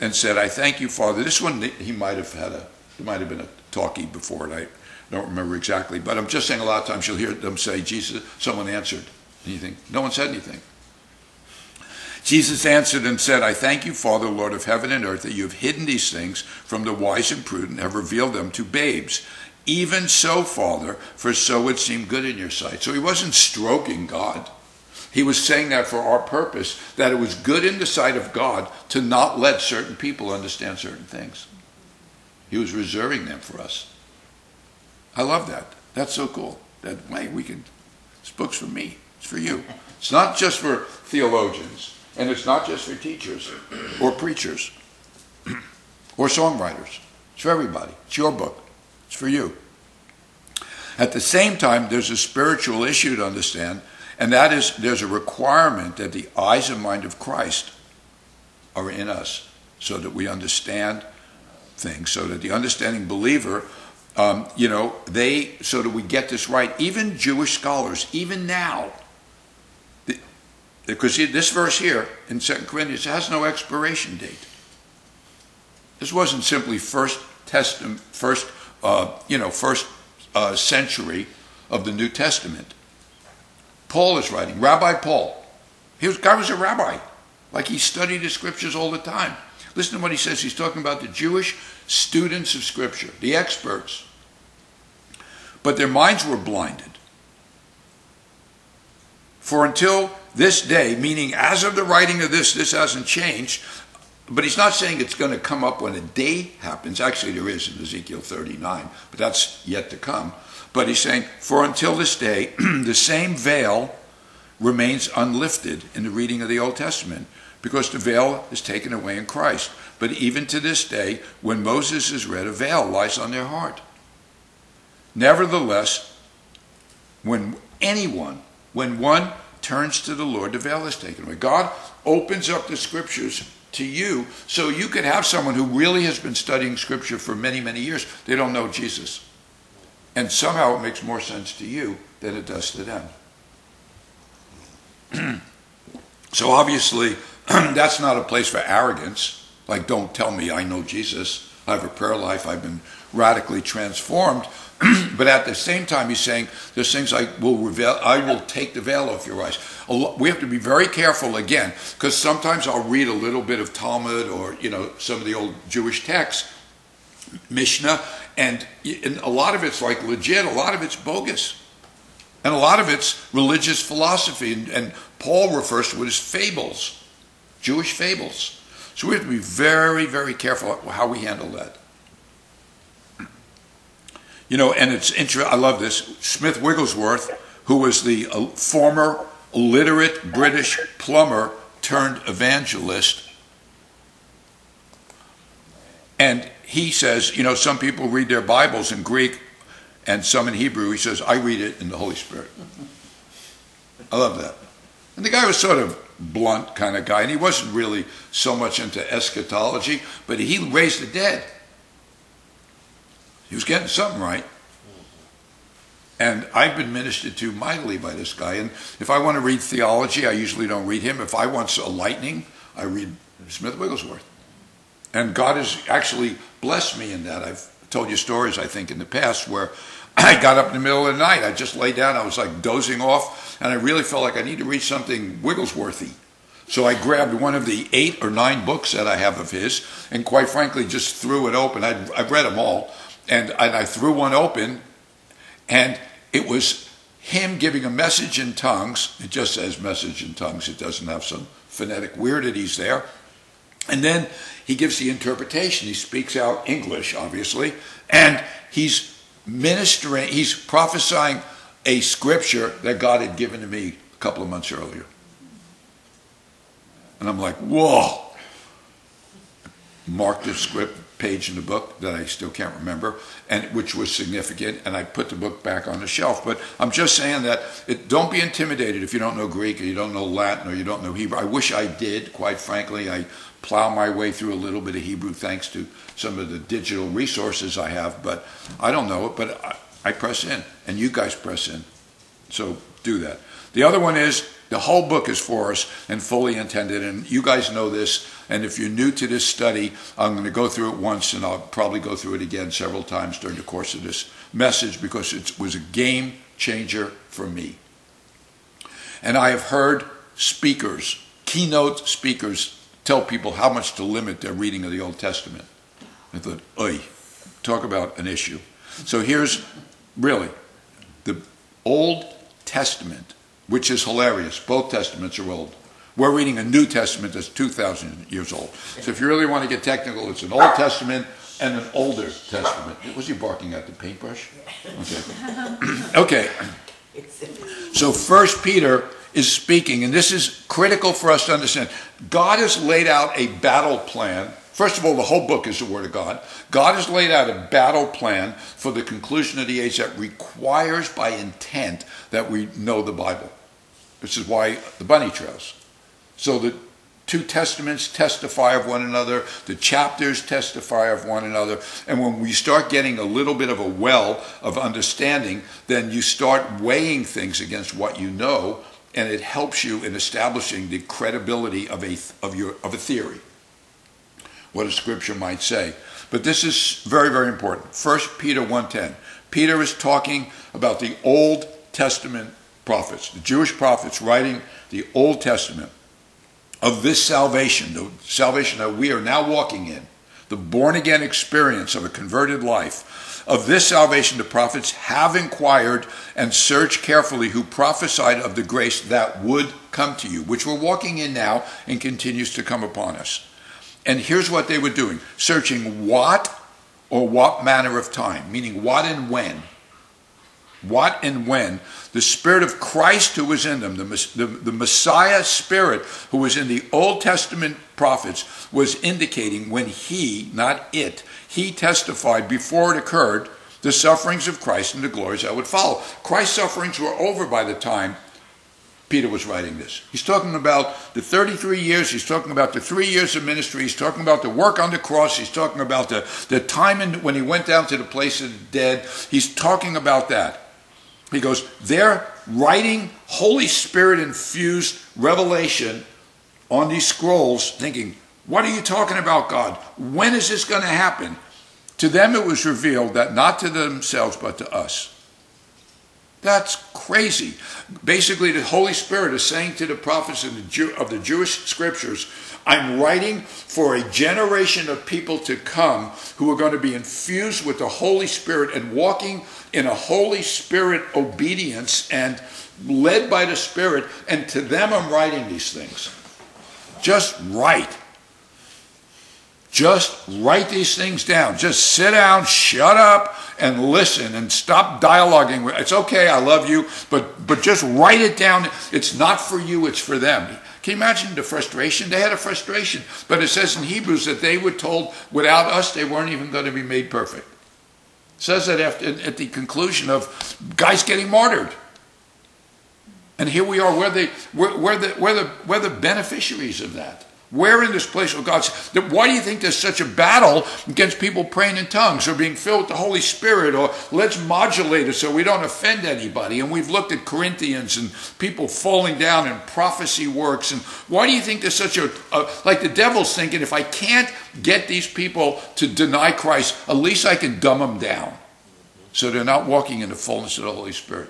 and said, I thank you, Father. This one, he might have had a, it might have been a talkie before it. I don't remember exactly. But I'm just saying a lot of times you'll hear them say, Jesus, someone answered. Anything? No one said anything. Jesus answered and said, I thank you, Father, Lord of heaven and earth, that you have hidden these things from the wise and prudent, have revealed them to babes. Even so, Father, for so it seemed good in your sight. So he wasn't stroking God. He was saying that for our purpose, that it was good in the sight of God to not let certain people understand certain things. He was reserving them for us. I love that. That's so cool. That way we can, this book's for me. It's for you. It's not just for theologians, and it's not just for teachers or preachers or songwriters. It's for everybody. It's your book. It's for you. At the same time, there's a spiritual issue to understand, and that is there's a requirement that the eyes and mind of Christ are in us so that we understand things, so that the understanding believer, um, you know, they, so that we get this right. Even Jewish scholars, even now, because this verse here in 2 Corinthians has no expiration date. This wasn't simply first testament, first, uh, you know, first uh, century of the New Testament. Paul is writing, Rabbi Paul. He was, guy was a rabbi, like he studied the scriptures all the time. Listen to what he says. He's talking about the Jewish students of scripture, the experts. But their minds were blinded. For until this day, meaning as of the writing of this, this hasn't changed. But he's not saying it's going to come up when a day happens. Actually, there is in Ezekiel 39, but that's yet to come. But he's saying, for until this day, the same veil remains unlifted in the reading of the Old Testament because the veil is taken away in Christ. But even to this day, when Moses is read, a veil lies on their heart. Nevertheless, when anyone, when one turns to the Lord, the veil is taken away. God opens up the scriptures to you so you could have someone who really has been studying scripture for many, many years. They don't know Jesus. And somehow it makes more sense to you than it does to them. so obviously, that's not a place for arrogance. Like, don't tell me I know Jesus. I have a prayer life. I've been radically transformed. but at the same time, he's saying there's things I will reveal. I will take the veil off your eyes. We have to be very careful again, because sometimes I'll read a little bit of Talmud or you know some of the old Jewish texts, Mishnah, and, and a lot of it's like legit. A lot of it's bogus, and a lot of it's religious philosophy. And, and Paul refers to it as fables, Jewish fables. So we have to be very, very careful how we handle that. You know, and it's interesting. I love this. Smith Wigglesworth, who was the uh, former illiterate British plumber turned evangelist, and he says, you know, some people read their Bibles in Greek and some in Hebrew. He says, I read it in the Holy Spirit. I love that. And the guy was sort of blunt kind of guy, and he wasn't really so much into eschatology, but he raised the dead. He was getting something right. And I've been ministered to mightily by this guy. And if I want to read theology, I usually don't read him. If I want a lightning, I read Smith Wigglesworth. And God has actually blessed me in that. I've told you stories, I think, in the past where I got up in the middle of the night. I just lay down. I was like dozing off, and I really felt like I need to read something Wigglesworthy. So I grabbed one of the eight or nine books that I have of his, and quite frankly, just threw it open. i have read them all, and, and I threw one open, and it was him giving a message in tongues. It just says message in tongues. It doesn't have some phonetic weirdities there. And then he gives the interpretation. He speaks out English, obviously, and he's ministering, he's prophesying a scripture that God had given to me a couple of months earlier. And I'm like, whoa. Mark the script page in the book that I still can't remember, and which was significant, and I put the book back on the shelf. But I'm just saying that it, don't be intimidated if you don't know Greek or you don't know Latin or you don't know Hebrew. I wish I did, quite frankly. I plow my way through a little bit of Hebrew thanks to some of the digital resources I have, but I don't know it, but I, I press in, and you guys press in. So do that. The other one is the whole book is for us and fully intended, and you guys know this. And if you're new to this study, I'm going to go through it once, and I'll probably go through it again several times during the course of this message because it was a game changer for me. And I have heard speakers, keynote speakers, tell people how much to limit their reading of the Old Testament. I thought, oi, talk about an issue. So here's really the Old Testament, which is hilarious. Both Testaments are old. We're reading a New Testament that's 2,000 years old. So if you really want to get technical, it's an Old Testament and an older Testament. Was he barking at the paintbrush? Okay. okay. So First Peter is speaking, and this is critical for us to understand. God has laid out a battle plan. First of all, the whole book is the Word of God. God has laid out a battle plan for the conclusion of the age that requires by intent that we know the Bible. This is why the bunny trails. So the two testaments testify of one another, the chapters testify of one another, and when we start getting a little bit of a well of understanding, then you start weighing things against what you know, and it helps you in establishing the credibility of a of your of a theory. What a scripture might say. But this is very, very important. First Peter 1.10. Peter is talking about the Old Testament prophets, the Jewish prophets writing the Old Testament of this salvation, the salvation that we are now walking in, the born again experience of a converted life. Of this salvation, the prophets have inquired and searched carefully who prophesied of the grace that would come to you, which we're walking in now and continues to come upon us. And here's what they were doing searching what or what manner of time, meaning what and when what and when the Spirit of Christ who was in them, the, the, the, Messiah Spirit who was in the Old Testament prophets, was indicating when he, not it, he testified before it occurred the sufferings of Christ and the glories that would follow. Christ's sufferings were over by the time Peter was writing this. He's talking about the 33 years, he's talking about the three years of ministry, he's talking about the work on the cross, he's talking about the, the time in, when he went down to the place of the dead. He's talking about that. He goes, they're writing Holy Spirit infused revelation on these scrolls, thinking, What are you talking about, God? When is this going to happen? To them it was revealed that not to themselves, but to us. That's crazy. Basically, the Holy Spirit is saying to the prophets of the, Jew, of the Jewish scriptures, I'm writing for a generation of people to come who are going to be infused with the Holy Spirit and walking in a Holy Spirit obedience and led by the Spirit. And to them, I'm writing these things. Just write. Just write these things down. Just sit down, shut up, and listen and stop dialoguing. It's okay, I love you, but, but just write it down. It's not for you, it's for them. Can you imagine the frustration? They had a frustration. But it says in Hebrews that they were told without us, they weren't even going to be made perfect. It says that after, at the conclusion of guys getting martyred. And here we are, we're the, we're, we're, the, we're, the, we're the beneficiaries of that. Where in this place of God? Why do you think there's such a battle against people praying in tongues or being filled with the Holy Spirit or let's modulate it so we don't offend anybody? And we've looked at Corinthians and people falling down and prophecy works. And why do you think there's such a, a like the devil's thinking if I can't get these people to deny Christ, at least I can dumb them down so they're not walking in the fullness of the Holy Spirit.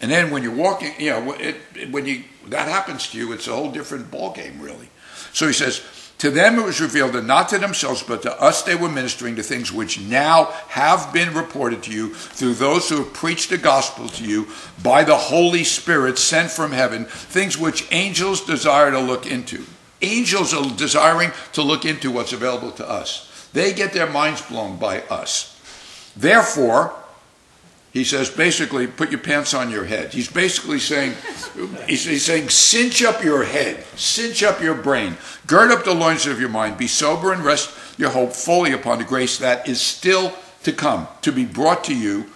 And then when you're walking, you know, it, it, when you that happens to you, it's a whole different ballgame, really. So he says, to them it was revealed that not to themselves, but to us they were ministering to things which now have been reported to you through those who have preached the gospel to you by the Holy Spirit sent from heaven, things which angels desire to look into. Angels are desiring to look into what's available to us. They get their minds blown by us. Therefore, he says basically put your pants on your head. He's basically saying he's, he's, saying cinch up your head. Cinch up your brain. Gird up the loins of your mind. Be sober and rest your hope fully upon the grace that is still to come to be brought to you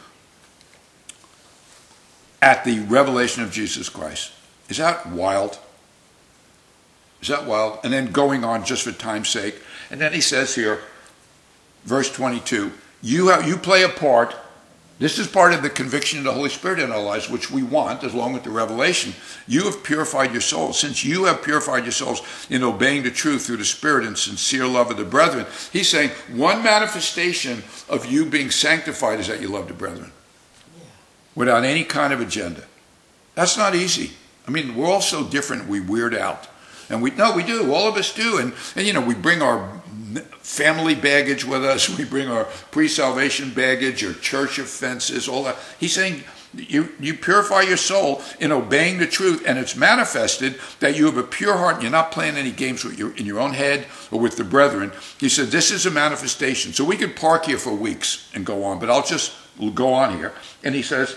at the revelation of jesus christ. Is that wild? Is that wild? And then going on just for time's sake. And then he says here verse 22 you have you play a part this is part of the conviction of the Holy Spirit in our lives, which we want, as long with the revelation. You have purified your souls. Since you have purified your souls in obeying the truth through the Spirit and sincere love of the brethren, he's saying one manifestation of you being sanctified is that you love the brethren without any kind of agenda. That's not easy. I mean, we're all so different, we weird out. And we no, we do. All of us do. And and you know, we bring our family baggage with us. We bring our pre-salvation baggage, our church offenses, all that. He's saying you, you purify your soul in obeying the truth, and it's manifested that you have a pure heart and you're not playing any games with your, in your own head or with the brethren. He said, This is a manifestation. So we could park here for weeks and go on, but I'll just go on here. And he says,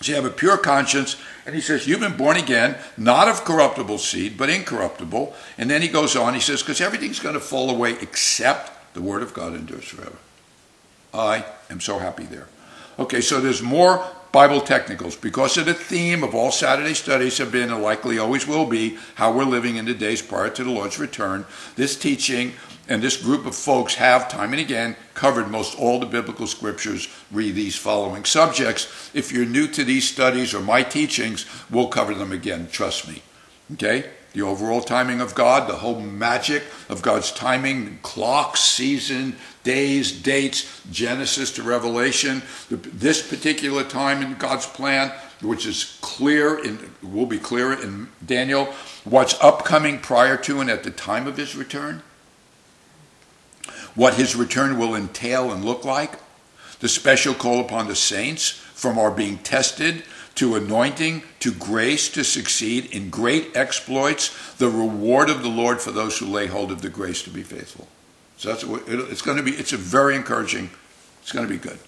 So you have a pure conscience, and he says, You've been born again, not of corruptible seed, but incorruptible. And then he goes on, he says, Because everything's going to fall away except the word of God endures forever. I am so happy there. Okay, so there's more Bible technicals. Because of the theme of all Saturday studies have been and likely always will be how we're living in the days prior to the Lord's return, this teaching and this group of folks have time and again covered most all the biblical scriptures. Read these following subjects. If you're new to these studies or my teachings we'll cover them again. Trust me. Okay the overall timing of God, the whole magic of God's timing, clocks, season, days, dates, Genesis to Revelation, this particular time in God's plan, which is clear in will be clear in Daniel, what's upcoming prior to and at the time of his return, what his return will entail and look like, the special call upon the saints from our being tested to anointing, to grace to succeed in great exploits, the reward of the Lord for those who lay hold of the grace to be faithful. So that's it's going to be. It's a very encouraging. It's going to be good.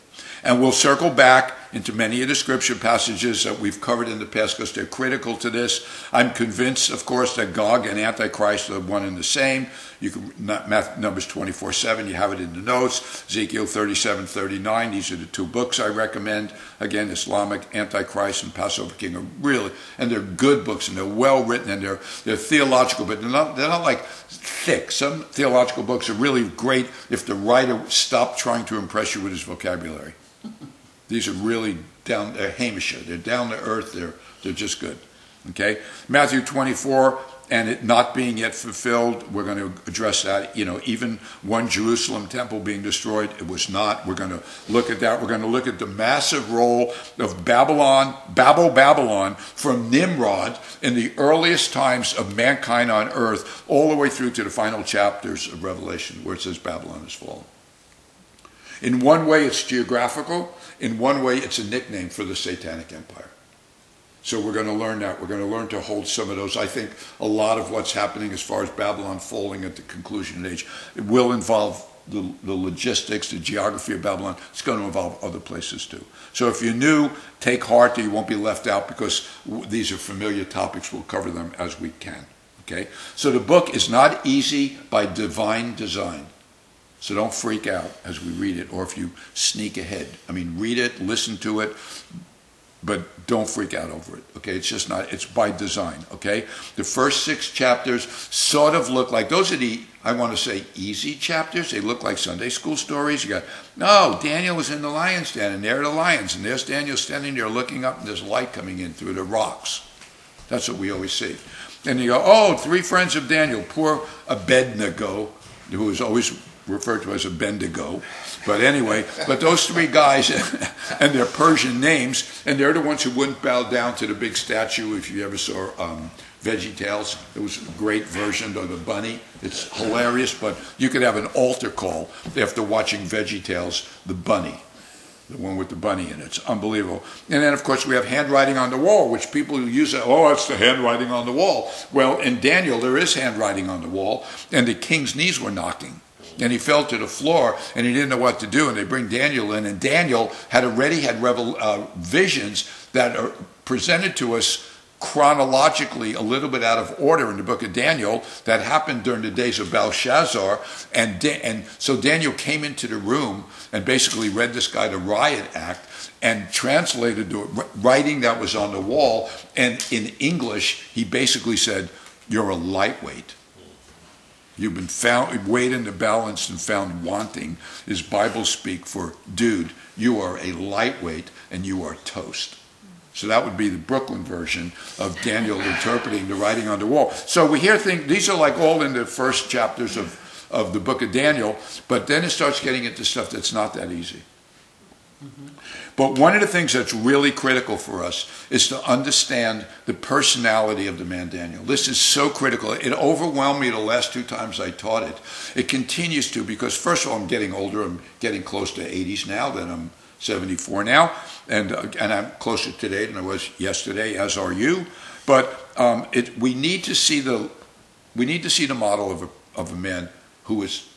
And we'll circle back into many of the scripture passages that we've covered in the past because they're critical to this. I'm convinced, of course, that Gog and Antichrist are one and the same. You can Numbers 24 7, you have it in the notes. Ezekiel 37 39, these are the two books I recommend. Again, Islamic Antichrist and Passover King are really, and they're good books and they're well written and they're, they're theological, but they're not, they're not like thick. Some theological books are really great if the writer stopped trying to impress you with his vocabulary. These are really down, they're heimishe, they're down to earth, they're, they're just good. Okay? Matthew 24, and it not being yet fulfilled, we're going to address that. You know, even one Jerusalem temple being destroyed, it was not. We're going to look at that. We're going to look at the massive role of Babylon, Babel, Babylon, from Nimrod in the earliest times of mankind on earth, all the way through to the final chapters of Revelation, where it says Babylon has fallen. In one way, it's geographical. In one way, it's a nickname for the Satanic Empire. So we're going to learn that. We're going to learn to hold some of those. I think a lot of what's happening as far as Babylon falling at the conclusion of age, it will involve the, the logistics, the geography of Babylon. It's going to involve other places too. So if you're new, take heart that you won't be left out because these are familiar topics. We'll cover them as we can. Okay? So the book is not easy by divine design. So don't freak out as we read it or if you sneak ahead. I mean, read it, listen to it, but don't freak out over it. Okay, it's just not. It's by design. Okay, the first six chapters sort of look like those are the I want to say easy chapters. They look like Sunday school stories. You got no Daniel was in the lion's den, and there are the lions, and there's Daniel standing there looking up, and there's light coming in through the rocks. That's what we always see. And you go, oh, three friends of Daniel, poor Abednego, who was always referred to as a Bendigo. But anyway, but those three guys and their Persian names, and they're the ones who wouldn't bow down to the big statue. If you ever saw um, Veggie Tales, it was a great version of the bunny. It's hilarious, but you could have an altar call after watching Veggie Tales, the bunny. The one with the bunny in it. It's unbelievable. And then, of course, we have handwriting on the wall, which people use, oh, it's the handwriting on the wall. Well, in Daniel, there is handwriting on the wall, and the king's knees were knocking and he fell to the floor and he didn't know what to do and they bring daniel in and daniel had already had revel, uh, visions that are presented to us chronologically a little bit out of order in the book of daniel that happened during the days of belshazzar and, da- and so daniel came into the room and basically read this guy the riot act and translated the writing that was on the wall and in english he basically said you're a lightweight You've been found weighed in the balance and found wanting is Bible speak for dude, you are a lightweight and you are toast. So that would be the Brooklyn version of Daniel interpreting the writing on the wall. So we hear things, these are like all in the first chapters of, of the book of Daniel, but then it starts getting into stuff that's not that easy. Mm-hmm. But one of the things that's really critical for us is to understand the personality of the man Daniel. This is so critical. It overwhelmed me the last two times I taught it. It continues to because, first of all, I'm getting older. I'm getting close to 80s now, then I'm 74 now, and, uh, and I'm closer today than I was yesterday, as are you. But um, it, we need to see the we need to see the model of a, of a man who is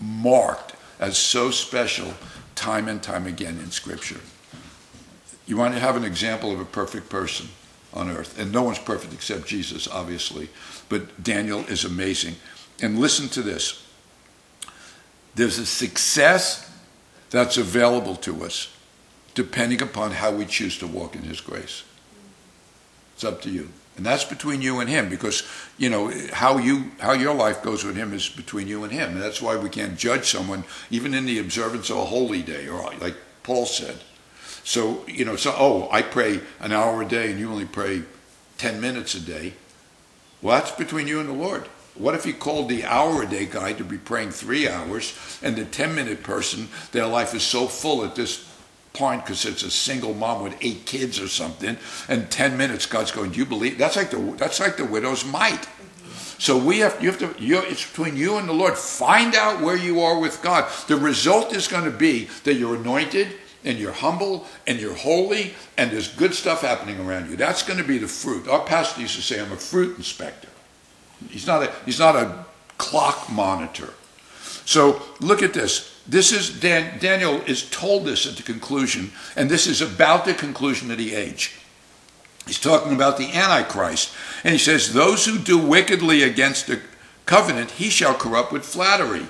marked as so special time and time again in Scripture. You want to have an example of a perfect person on earth, and no one's perfect except Jesus, obviously, but Daniel is amazing. And listen to this there's a success that's available to us depending upon how we choose to walk in His grace. It's up to you. And that's between you and him because, you know, how you how your life goes with him is between you and him. And that's why we can't judge someone even in the observance of a holy day, or like Paul said. So, you know, so oh, I pray an hour a day and you only pray ten minutes a day. Well, that's between you and the Lord. What if he called the hour a day guy to be praying three hours and the 10 minute person, their life is so full at this point because it's a single mom with eight kids or something, and ten minutes God's going, "Do you believe?" That's like the that's like the widow's mite. Mm-hmm. So we have you have to you it's between you and the Lord. Find out where you are with God. The result is going to be that you're anointed and you're humble and you're holy and there's good stuff happening around you. That's going to be the fruit. Our pastor used to say, "I'm a fruit inspector." He's not a he's not a clock monitor. So look at this. This is Dan, Daniel is told this at the conclusion, and this is about the conclusion of the age. He's talking about the Antichrist, and he says, "Those who do wickedly against the covenant, he shall corrupt with flattery."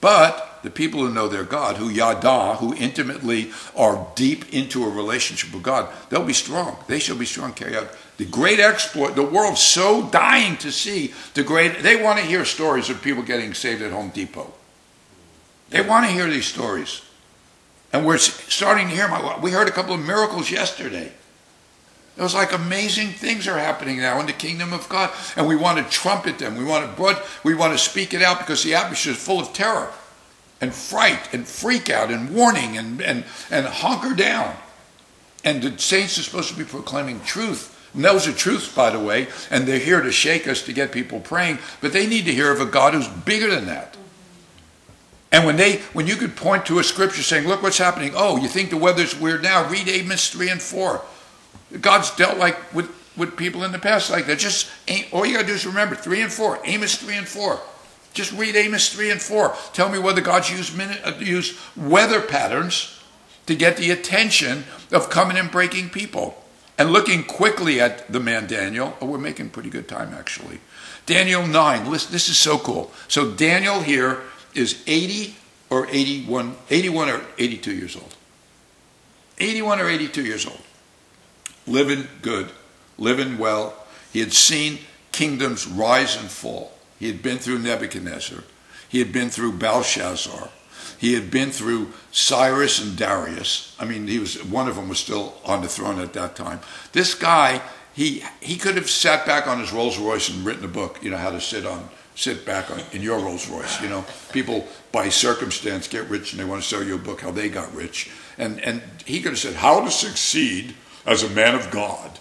But the people who know their God, who yada, who intimately are deep into a relationship with God, they'll be strong. They shall be strong, carry out the great exploit. The world's so dying to see the great. They want to hear stories of people getting saved at Home Depot. They want to hear these stories. And we're starting to hear them. We heard a couple of miracles yesterday. It was like amazing things are happening now in the kingdom of God. And we want to trumpet them. We want to broad, we want to speak it out because the atmosphere is full of terror and fright and freak out and warning and, and, and hunker down. And the saints are supposed to be proclaiming truth. And those are truths, by the way, and they're here to shake us to get people praying, but they need to hear of a God who's bigger than that. And when they, when you could point to a scripture saying, "Look what's happening," oh, you think the weather's weird now? Read Amos three and four. God's dealt like with with people in the past like that. Just all you got to do is remember three and four. Amos three and four. Just read Amos three and four. Tell me whether God's used uh, used weather patterns to get the attention of coming and breaking people. And looking quickly at the man Daniel, oh, we're making pretty good time actually. Daniel 9, listen, this is so cool. So Daniel here is 80 or 81, 81 or 82 years old. 81 or 82 years old. Living good, living well. He had seen kingdoms rise and fall. He had been through Nebuchadnezzar. He had been through Belshazzar. He had been through Cyrus and Darius. I mean, he was one of them was still on the throne at that time. This guy, he he could have sat back on his Rolls Royce and written a book, you know, how to sit on sit back on, in your Rolls Royce. You know, people by circumstance get rich and they want to sell you a book how they got rich. And and he could have said how to succeed as a man of God,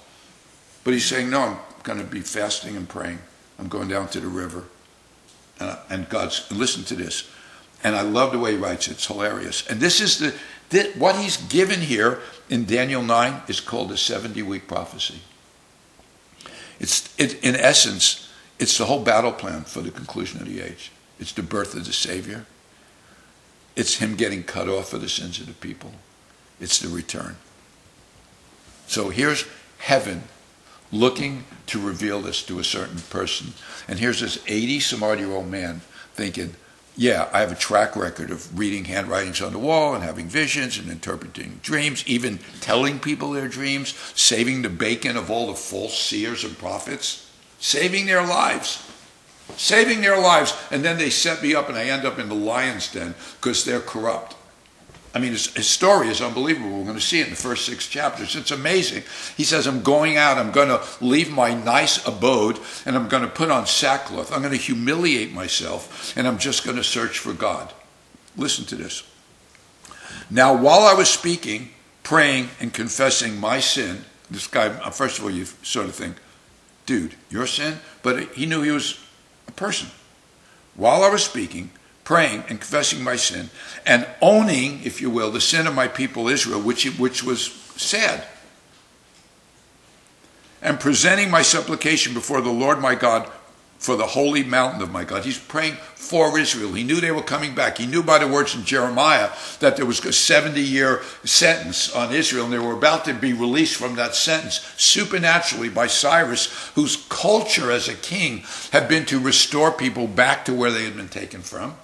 but he's saying no. I'm going to be fasting and praying. I'm going down to the river, and, uh, and God's listen to this. And I love the way he writes it. It's hilarious. And this is the, the what he's given here in Daniel 9 is called a 70 week prophecy. It's it, in essence it's the whole battle plan for the conclusion of the age. It's the birth of the Savior. It's him getting cut off for the sins of the people. It's the return. So here's heaven looking to reveal this to a certain person. And here's this 80 some odd year old man thinking, yeah, I have a track record of reading handwritings on the wall and having visions and interpreting dreams, even telling people their dreams, saving the bacon of all the false seers and prophets saving their lives. Saving their lives. And then they set me up and I end up in the lion's den because they're corrupt. I mean, his, his, story is unbelievable. We're going to see it in the first six chapters. It's amazing. He says, I'm going out, I'm going to leave my nice abode, and I'm going to put on sackcloth. I'm going to humiliate myself, and I'm just going to search for God. Listen to this. Now, while I was speaking, praying, and confessing my sin, this guy, uh, first of all, you sort of think, dude, your sin? But he knew he was a person. While I was speaking, praying, and confessing my sin, and owning, if you will, the sin of my people Israel, which, which was sad, and presenting my supplication before the Lord my God for the holy mountain of my God. He's praying for Israel. He knew they were coming back. He knew by the words in Jeremiah that there was a 70 year sentence on Israel and they were about to be released from that sentence supernaturally by Cyrus, whose culture as a king had been to restore people back to where they had been taken from.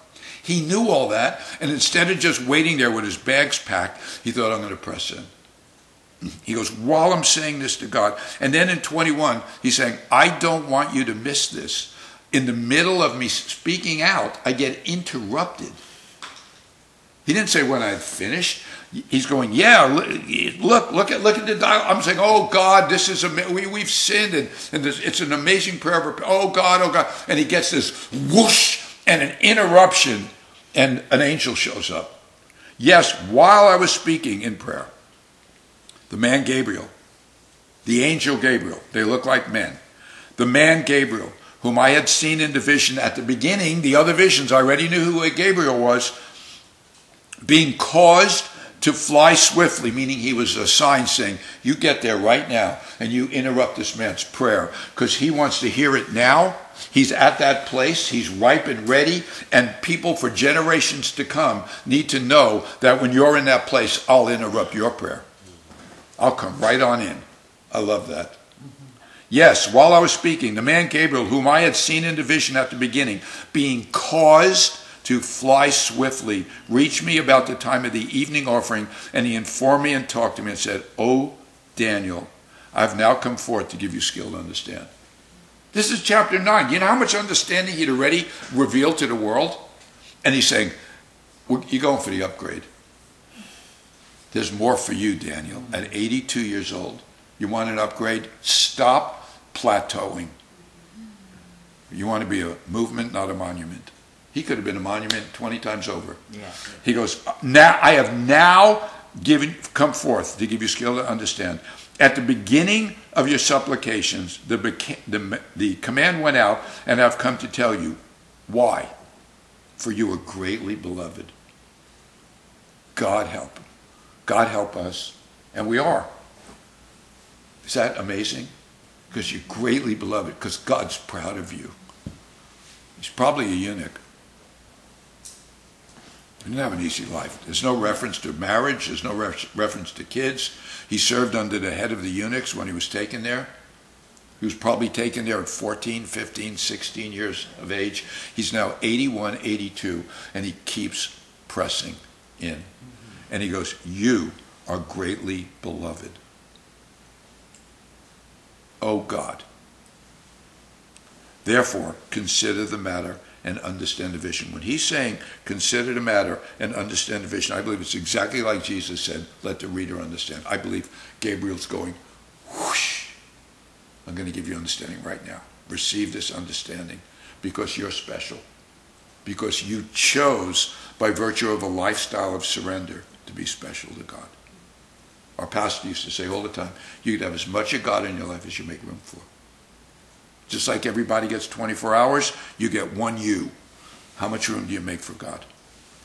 He knew all that, and instead of just waiting there with his bags packed, he thought, I'm going to press in. He goes, while I'm saying this to God. And then in 21, he's saying, I don't want you to miss this. In the middle of me speaking out, I get interrupted. He didn't say when I finished. He's going, yeah, look, look at, look at the dialogue. I'm saying, oh God, this is, a, we, we've sinned, and, and this, it's an amazing prayer. For, oh God, oh God. And he gets this whoosh and an interruption, and an angel shows up. Yes, while I was speaking in prayer, the man Gabriel, the angel Gabriel, they look like men. The man Gabriel, whom I had seen in the vision at the beginning, the other visions, I already knew who Gabriel was, being caused to fly swiftly, meaning he was a sign saying, You get there right now and you interrupt this man's prayer because he wants to hear it now. He's at that place, he's ripe and ready, and people for generations to come need to know that when you're in that place, I'll interrupt your prayer. I'll come right on in. I love that. Yes, while I was speaking, the man Gabriel, whom I had seen in the vision at the beginning, being caused to fly swiftly, reached me about the time of the evening offering, and he informed me and talked to me and said, Oh, Daniel, I've now come forth to give you skill to understand. This is chapter 9. You know how much understanding he'd already revealed to the world? And he's saying, You're going for the upgrade. There's more for you, Daniel. At 82 years old, you want an upgrade? Stop plateauing. You want to be a movement, not a monument. He could have been a monument 20 times over. Yeah. He goes, now I have now given come forth to give you skill to understand. At the beginning of your supplications, the, the, the command went out, and I've come to tell you why. For you are greatly beloved. God help. God help us. And we are. Is that amazing? Because you're greatly beloved, because God's proud of you. He's probably a eunuch. He didn't have an easy life. There's no reference to marriage, there's no reference to kids. He served under the head of the eunuchs when he was taken there. He was probably taken there at 14, 15, 16 years of age. He's now 81, 82, and he keeps pressing in. And he goes, You are greatly beloved. Oh God. Therefore, consider the matter and understand the vision. When he's saying, consider the matter and understand the vision, I believe it's exactly like Jesus said, let the reader understand. I believe Gabriel's going, whoosh, I'm going to give you understanding right now. Receive this understanding because you're special. Because you chose, by virtue of a lifestyle of surrender, to be special to God. Our pastor used to say all the time, you can have as much of God in your life as you make room for. Just like everybody gets 24 hours, you get one you. How much room do you make for God?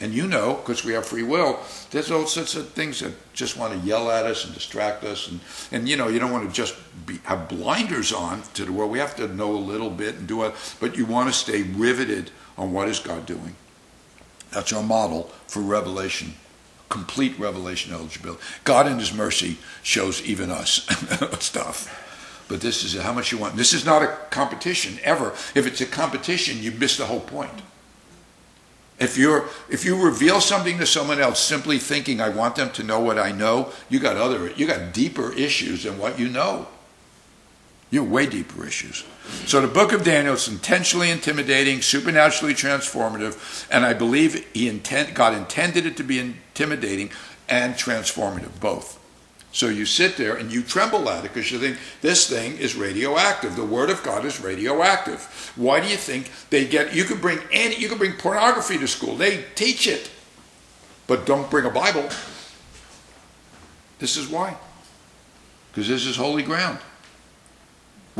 And you know, because we have free will, there's all sorts of things that just want to yell at us and distract us. And, and you know, you don't want to just be, have blinders on to the world. We have to know a little bit and do it, but you want to stay riveted on what is God doing. That's our model for revelation, complete revelation eligibility. God in His mercy shows even us stuff but this is how much you want. This is not a competition ever. If it's a competition, you miss the whole point. If you're if you reveal something to someone else simply thinking I want them to know what I know, you got other you got deeper issues than what you know. You're way deeper issues. So the book of Daniel is intentionally intimidating, supernaturally transformative, and I believe he intent, God intended it to be intimidating and transformative, both. So you sit there and you tremble at it because you think this thing is radioactive. The word of God is radioactive. Why do you think they get? You can bring any, you can bring pornography to school. They teach it, but don't bring a Bible. This is why. Because this is holy ground.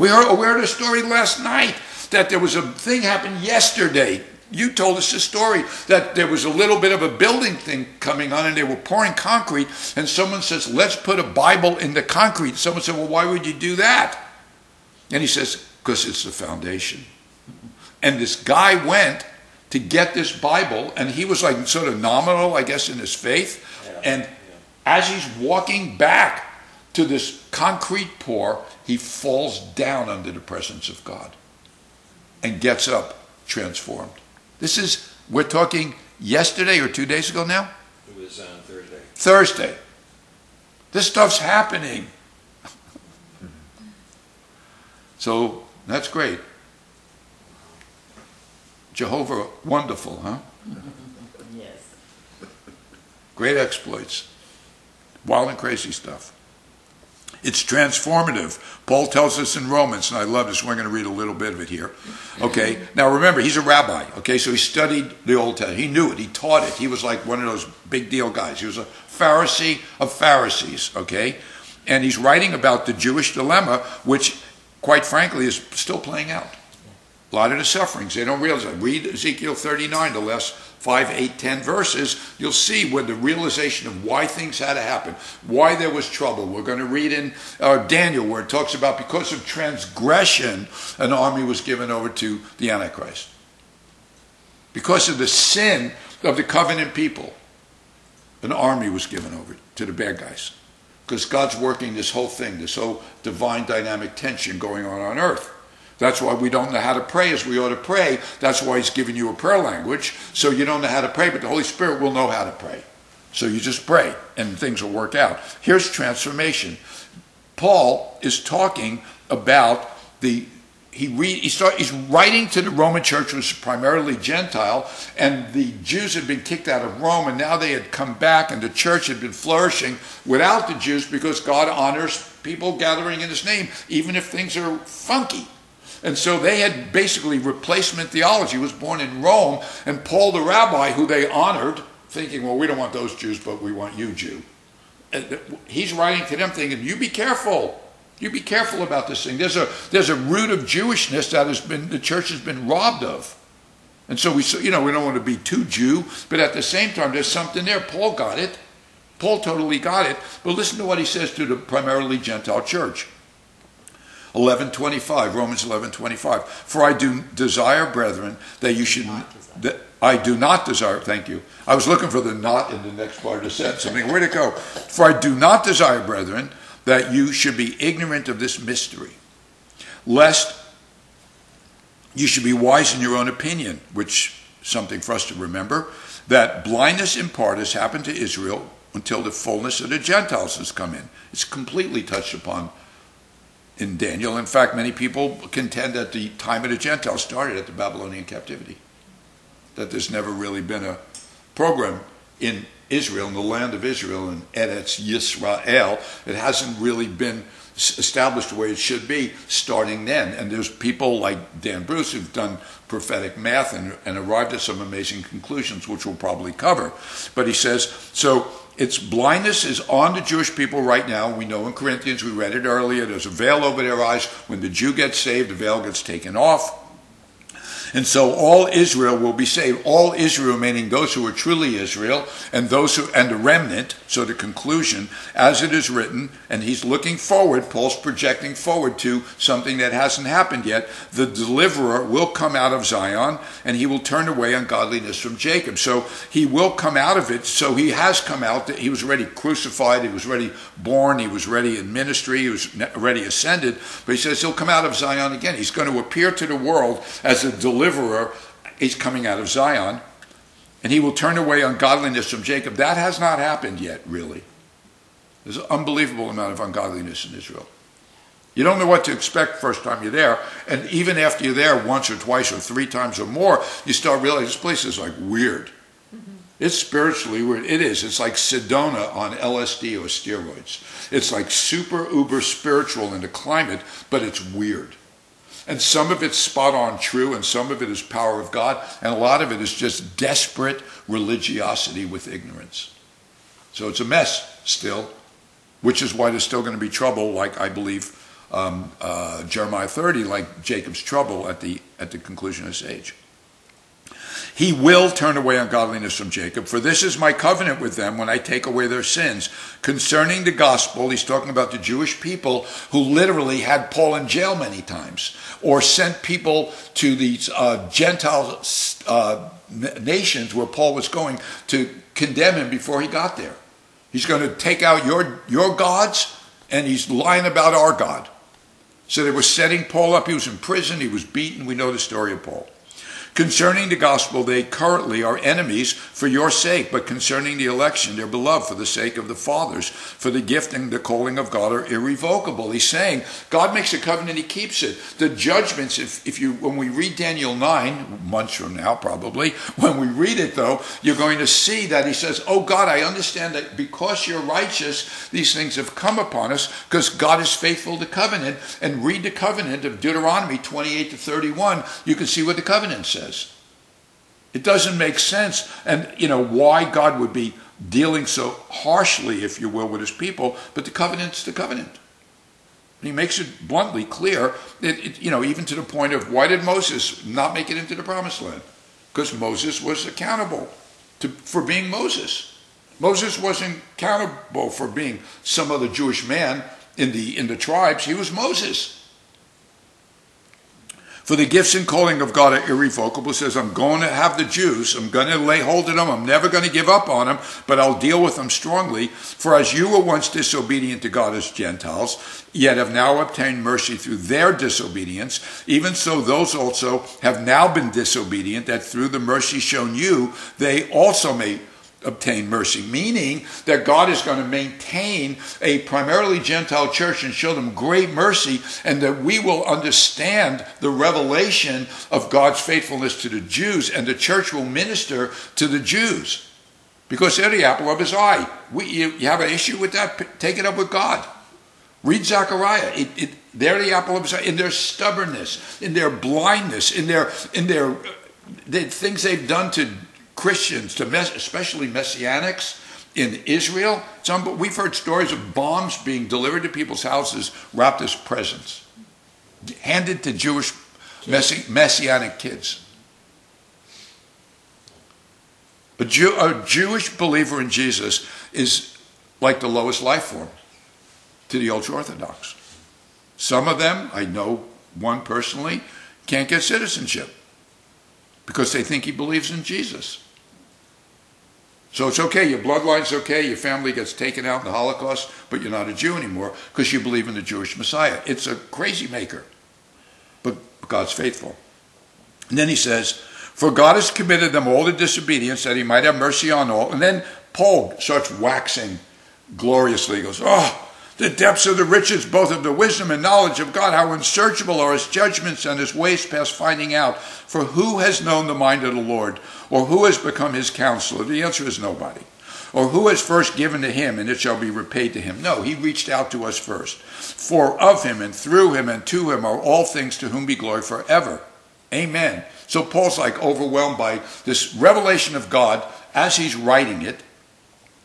We are aware of the story last night that there was a thing happened yesterday. You told us a story that there was a little bit of a building thing coming on and they were pouring concrete and someone says, let's put a Bible in the concrete. Someone said, well, why would you do that? And he says, because it's the foundation. And this guy went to get this Bible and he was like sort of nominal, I guess, in his faith. And as he's walking back to this concrete pour, he falls down under the presence of God and gets up transformed. This is, we're talking yesterday or two days ago now? It was on Thursday. Thursday. This stuff's happening. so that's great. Jehovah, wonderful, huh? Yes. Great exploits. Wild and crazy stuff. It's transformative. Paul tells us in Romans, and I love this. We're going to read a little bit of it here. Okay. Now remember, he's a rabbi. Okay, so he studied the Old Testament. He knew it. He taught it. He was like one of those big deal guys. He was a Pharisee of Pharisees. Okay, and he's writing about the Jewish dilemma, which, quite frankly, is still playing out. A lot of the sufferings they don't realize. It. Read Ezekiel 39, the last five, eight, ten verses, you'll see where the realization of why things had to happen, why there was trouble. We're going to read in uh, Daniel where it talks about because of transgression, an army was given over to the Antichrist. Because of the sin of the covenant people, an army was given over to the bad guys. Because God's working this whole thing, this whole divine dynamic tension going on on earth. That's why we don't know how to pray as we ought to pray. That's why He's giving you a prayer language. So you don't know how to pray, but the Holy Spirit will know how to pray. So you just pray and things will work out. Here's transformation. Paul is talking about the he read he start he's writing to the Roman church which was primarily Gentile, and the Jews had been kicked out of Rome, and now they had come back, and the church had been flourishing without the Jews because God honors people gathering in His name, even if things are funky. And so they had basically replacement theology. Was born in Rome, and Paul the rabbi, who they honored, thinking, well, we don't want those Jews, but we want you, Jew. And he's writing to them thinking, you be careful. You be careful about this thing. There's a, there's a root of Jewishness that has been, the church has been robbed of. And so we, you know, we don't want to be too Jew, but at the same time, there's something there. Paul got it. Paul totally got it. But listen to what he says to the primarily Gentile church. 11:25 Romans 11:25 For I do desire brethren that you should that I do not desire thank you. I was looking for the not in the next part of the sentence. I mean where'd it go? For I do not desire brethren that you should be ignorant of this mystery lest you should be wise in your own opinion which something for us to remember that blindness in part has happened to Israel until the fullness of the Gentiles has come in. It's completely touched upon in Daniel. In fact, many people contend that the time of the Gentiles started at the Babylonian captivity. That there's never really been a program in Israel, in the land of Israel, in Eretz Yisrael. It hasn't really been established the way it should be starting then. And there's people like Dan Bruce who've done prophetic math and, and arrived at some amazing conclusions, which we'll probably cover. But he says, so its blindness is on the Jewish people right now. We know in Corinthians, we read it earlier, there's a veil over their eyes. When the Jew gets saved, the veil gets taken off. And so all Israel will be saved. All Israel, meaning those who are truly Israel, and those who and the remnant. So the conclusion, as it is written, and he's looking forward. Paul's projecting forward to something that hasn't happened yet. The deliverer will come out of Zion, and he will turn away ungodliness from Jacob. So he will come out of it. So he has come out. He was already crucified. He was already born. He was ready in ministry. He was already ascended. But he says he'll come out of Zion again. He's going to appear to the world as a deliverer deliverer is coming out of Zion, and he will turn away ungodliness from Jacob. That has not happened yet, really. There's an unbelievable amount of ungodliness in Israel. You don't know what to expect first time you're there, and even after you're there once or twice or three times or more, you start realizing this place is like weird. Mm-hmm. It's spiritually weird. It is. It's like Sedona on LSD or steroids. It's like super uber spiritual in the climate, but it's weird. And some of it's spot on true, and some of it is power of God, and a lot of it is just desperate religiosity with ignorance. So it's a mess still, which is why there's still going to be trouble, like I believe um, uh, Jeremiah 30, like Jacob's trouble at the, at the conclusion of this age. He will turn away ungodliness from Jacob, for this is my covenant with them when I take away their sins. Concerning the gospel, he's talking about the Jewish people who literally had Paul in jail many times, or sent people to these uh, Gentile uh, nations where Paul was going to condemn him before he got there. He's going to take out your, your gods, and he's lying about our God. So they were setting Paul up. He was in prison, he was beaten. We know the story of Paul. Concerning the gospel, they currently are enemies for your sake, but concerning the election, they're beloved for the sake of the fathers. For the gifting, the calling of God are irrevocable. He's saying God makes a covenant, He keeps it. The judgments, if, if you when we read Daniel 9, months from now probably, when we read it though, you're going to see that He says, Oh God, I understand that because you're righteous, these things have come upon us, because God is faithful to covenant. And read the covenant of Deuteronomy 28 to 31, you can see what the covenant says says. It doesn't make sense. And, you know, why God would be dealing so harshly, if you will, with his people, but the covenant's the covenant. And he makes it bluntly clear, that it, you know, even to the point of why did Moses not make it into the promised land? Because Moses was accountable to, for being Moses. Moses wasn't accountable for being some other Jewish man in the, in the tribes. He was Moses. For the gifts and calling of God are irrevocable. says, I'm going to have the Jews. I'm going to lay hold of them. I'm never going to give up on them, but I'll deal with them strongly. For as you were once disobedient to God as Gentiles, yet have now obtained mercy through their disobedience, even so those also have now been disobedient, that through the mercy shown you, they also may obtain mercy, meaning that God is going to maintain a primarily Gentile church and show them great mercy, and that we will understand the revelation of God's faithfulness to the Jews, and the church will minister to the Jews. Because they're the apple of his eye. We, you, you have an issue with that? Take it up with God. Read Zechariah. It, it, they're the apple of his eye in their stubbornness, in their blindness, in their in their uh, the things they've done to Christians, to mess, especially Messianics in Israel. Some, we've heard stories of bombs being delivered to people's houses wrapped as presents, handed to Jewish messi, Messianic kids. A, Jew, a Jewish believer in Jesus is like the lowest life form to the ultra Orthodox. Some of them, I know one personally, can't get citizenship because they think he believes in Jesus. So it's okay, your bloodline's okay, your family gets taken out in the Holocaust, but you're not a Jew anymore because you believe in the Jewish Messiah. It's a crazy maker, but God's faithful. And then he says, For God has committed them all to disobedience that he might have mercy on all. And then Paul starts waxing gloriously. He goes, Oh, the depths of the riches, both of the wisdom and knowledge of God, how unsearchable are his judgments and his ways past finding out. For who has known the mind of the Lord? Or who has become his counselor? The answer is nobody. Or who has first given to him, and it shall be repaid to him? No, he reached out to us first. For of him and through him and to him are all things to whom be glory forever. Amen. So Paul's like overwhelmed by this revelation of God as he's writing it.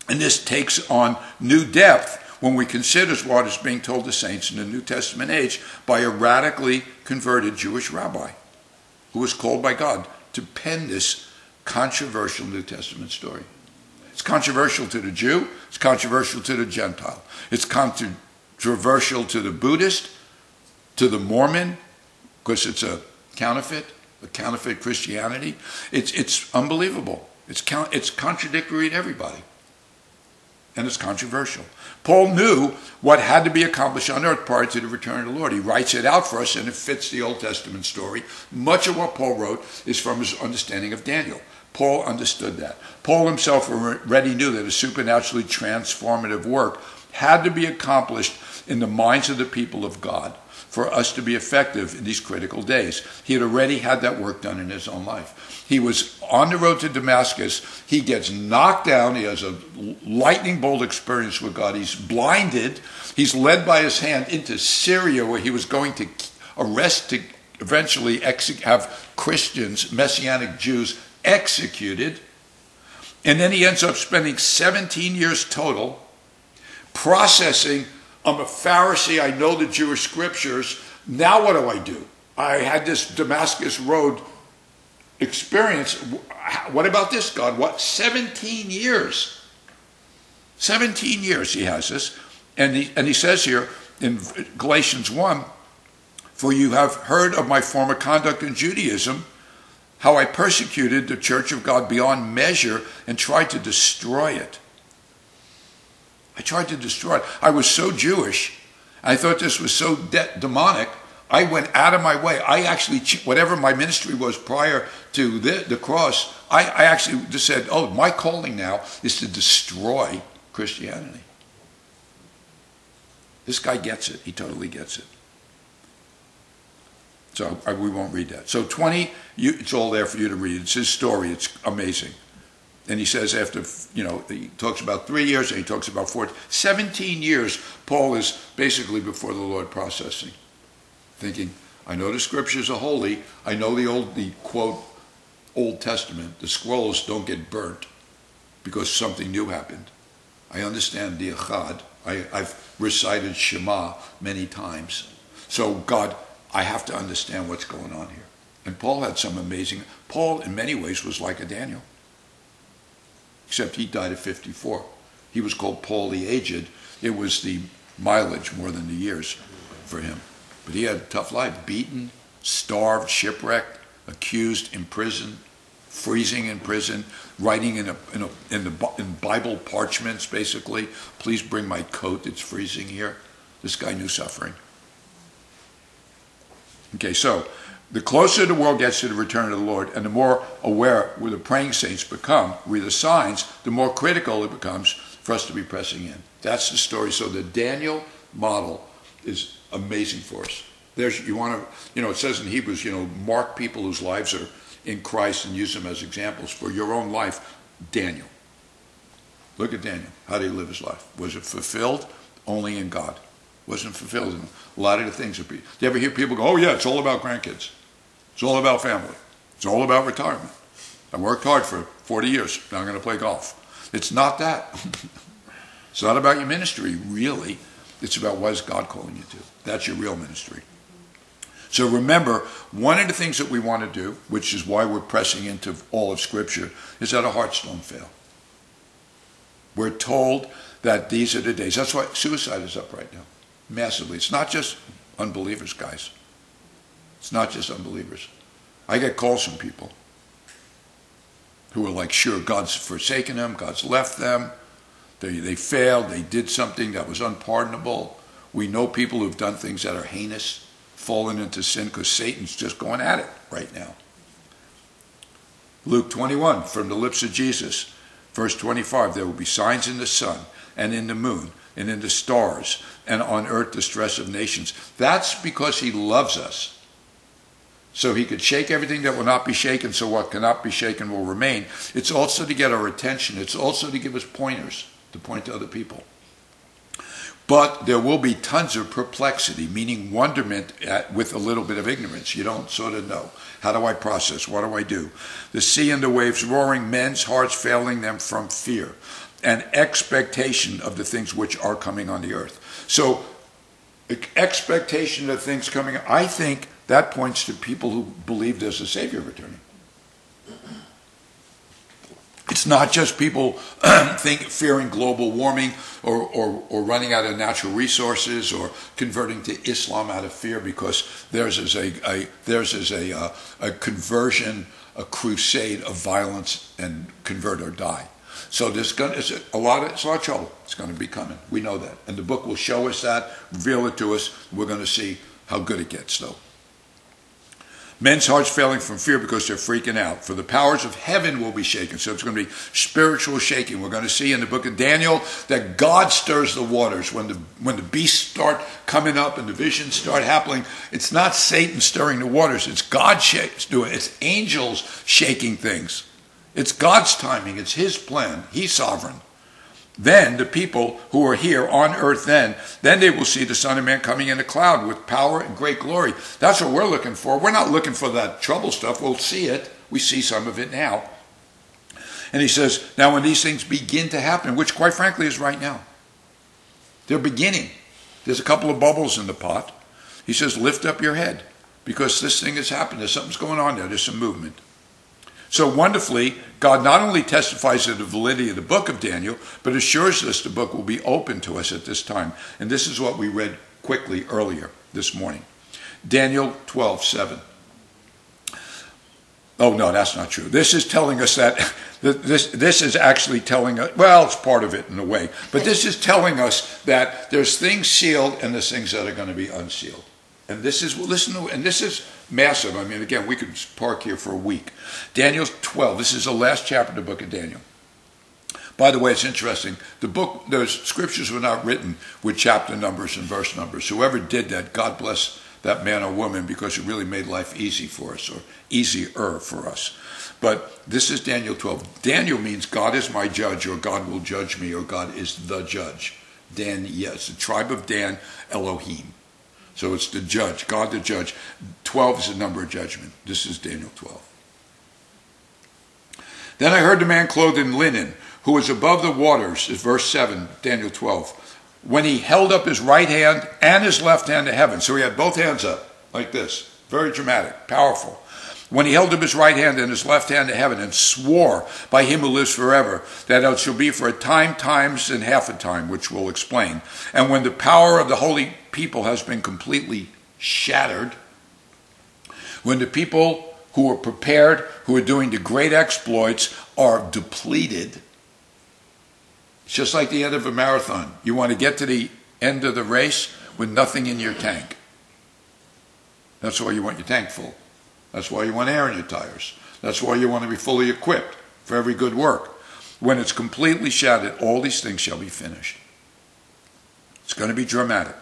And this takes on new depth when we consider what is being told the saints in the New Testament age by a radically converted Jewish rabbi who was called by God to pen this controversial New Testament story. It's controversial to the Jew, it's controversial to the Gentile, it's controversial to the Buddhist, to the Mormon, because it's a counterfeit, a counterfeit Christianity. It's, it's unbelievable. It's, it's contradictory to everybody. And it's controversial. Paul knew what had to be accomplished on earth prior to the return of the Lord. He writes it out for us and it fits the Old Testament story. Much of what Paul wrote is from his understanding of Daniel. Paul understood that. Paul himself already knew that a supernaturally transformative work had to be accomplished in the minds of the people of God for us to be effective in these critical days. He had already had that work done in his own life. He was on the road to Damascus. He gets knocked down. He has a lightning bolt experience with God. He's blinded. He's led by his hand into Syria, where he was going to arrest to eventually have Christians, Messianic Jews, executed. And then he ends up spending 17 years total processing. I'm a Pharisee, I know the Jewish scriptures. Now what do I do? I had this Damascus Road experience. What about this, God? What? 17 years. 17 years he has this. And he, and he says here in Galatians 1 For you have heard of my former conduct in Judaism, how I persecuted the church of God beyond measure and tried to destroy it. I tried to destroy it. I was so Jewish. I thought this was so de- demonic. I went out of my way. I actually, whatever my ministry was prior to the, the cross, I, I actually just said, oh, my calling now is to destroy Christianity. This guy gets it. He totally gets it. So I, we won't read that. So 20, you, it's all there for you to read. It's his story. It's amazing. And he says after, you know, he talks about three years and he talks about four, 17 years, Paul is basically before the Lord processing, thinking, I know the scriptures are holy. I know the old, the quote, Old Testament, the scrolls don't get burnt because something new happened. I understand the Echad. I, I've recited Shema many times. So, God, I have to understand what's going on here. And Paul had some amazing, Paul in many ways was like a Daniel except he died at 54. He was called Paul the Aged. It was the mileage more than the years for him. But he had a tough life beaten, starved, shipwrecked, accused, imprisoned, freezing in prison, writing in, a, in, a, in, the, in Bible parchments, basically, please bring my coat, it's freezing here. This guy knew suffering. Okay, so the closer the world gets to the return of the Lord and the more aware where the praying saints become, with the signs, the more critical it becomes for us to be pressing in. That's the story. So the Daniel model is amazing for us. There's you want to you know it says in Hebrews you know mark people whose lives are in Christ and use them as examples for your own life. Daniel. Look at Daniel. How did he live his life? Was it fulfilled? Only in God. Wasn't fulfilled in a lot of the things. That do you ever hear people go, "Oh yeah, it's all about grandkids." It's all about family. It's all about retirement. I worked hard for 40 years. Now I'm going to play golf. It's not that. it's not about your ministry, really. It's about what is God calling you to. That's your real ministry. So remember, one of the things that we want to do, which is why we're pressing into all of Scripture, is that our hearts don't fail. We're told that these are the days. That's why suicide is up right now, massively. It's not just unbelievers, guys. It's not just unbelievers. I get calls from people who are like, sure, God's forsaken them, God's left them, they, they failed, they did something that was unpardonable. We know people who've done things that are heinous, fallen into sin because Satan's just going at it right now. Luke 21, from the lips of Jesus, verse 25, there will be signs in the sun and in the moon and in the stars and on earth the stress of nations. That's because he loves us so he could shake everything that will not be shaken, so what cannot be shaken will remain. It's also to get our attention, it's also to give us pointers to point to other people. But there will be tons of perplexity, meaning wonderment at, with a little bit of ignorance. You don't sort of know. How do I process? What do I do? The sea and the waves roaring, men's hearts failing them from fear and expectation of the things which are coming on the earth. So, expectation of things coming, I think that points to people who believe there's a Savior returning. It's not just people think, fearing global warming or, or, or, running out of natural resources or converting to Islam out of fear because theirs is a, a theirs is a, uh, a conversion, a crusade of violence and convert or die. So there's going to, a lot of, it's a lot of trouble. It's going to be coming. We know that. And the book will show us that, reveal it to us. We're going to see how good it gets, though. Men's hearts failing from fear because they're freaking out. For the powers of heaven will be shaken. So it's going to be spiritual shaking. We're going to see in the book of Daniel that God stirs the waters. When the, when the beasts start coming up and the visions start happening, it's not Satan stirring the waters. It's God doing it. It's angels shaking things. It's God's timing. It's His plan. He's sovereign. Then the people who are here on earth then, then they will see the Son of Man coming in a cloud with power and great glory. That's what we're looking for. We're not looking for that trouble stuff. We'll see it. We see some of it now. And he says, now when these things begin to happen, which quite frankly is right now, they're beginning. There's a couple of bubbles in the pot. He says, lift up your head because this thing has happened. There's something's going on there. There's some movement. So wonderfully, God not only testifies to the validity of the book of Daniel, but assures us the book will be open to us at this time. And this is what we read quickly earlier this morning. Daniel 12, 7. Oh, no, that's not true. This is telling us that, this, this is actually telling us, well, it's part of it in a way, but this is telling us that there's things sealed and there's things that are going to be unsealed. And this is, listen to, and this is massive. I mean, again, we could park here for a week. Daniel 12, this is the last chapter of the book of Daniel. By the way, it's interesting. The book, those scriptures were not written with chapter numbers and verse numbers. Whoever did that, God bless that man or woman because it really made life easy for us or easier for us. But this is Daniel 12. Daniel means God is my judge or God will judge me or God is the judge. Dan, yes, the tribe of Dan, Elohim. So it's the judge, God the judge. 12 is the number of judgment. This is Daniel 12. Then I heard the man clothed in linen, who was above the waters, is verse 7, Daniel 12, when he held up his right hand and his left hand to heaven. So he had both hands up, like this. Very dramatic, powerful. When he held up his right hand and his left hand to heaven and swore by him who lives forever that it shall be for a time, times, and half a time, which we'll explain. And when the power of the holy people has been completely shattered, when the people who are prepared, who are doing the great exploits, are depleted, it's just like the end of a marathon. You want to get to the end of the race with nothing in your tank. That's why you want your tank full. That's why you want air in your tires. That's why you want to be fully equipped for every good work. When it's completely shattered, all these things shall be finished. It's going to be dramatic.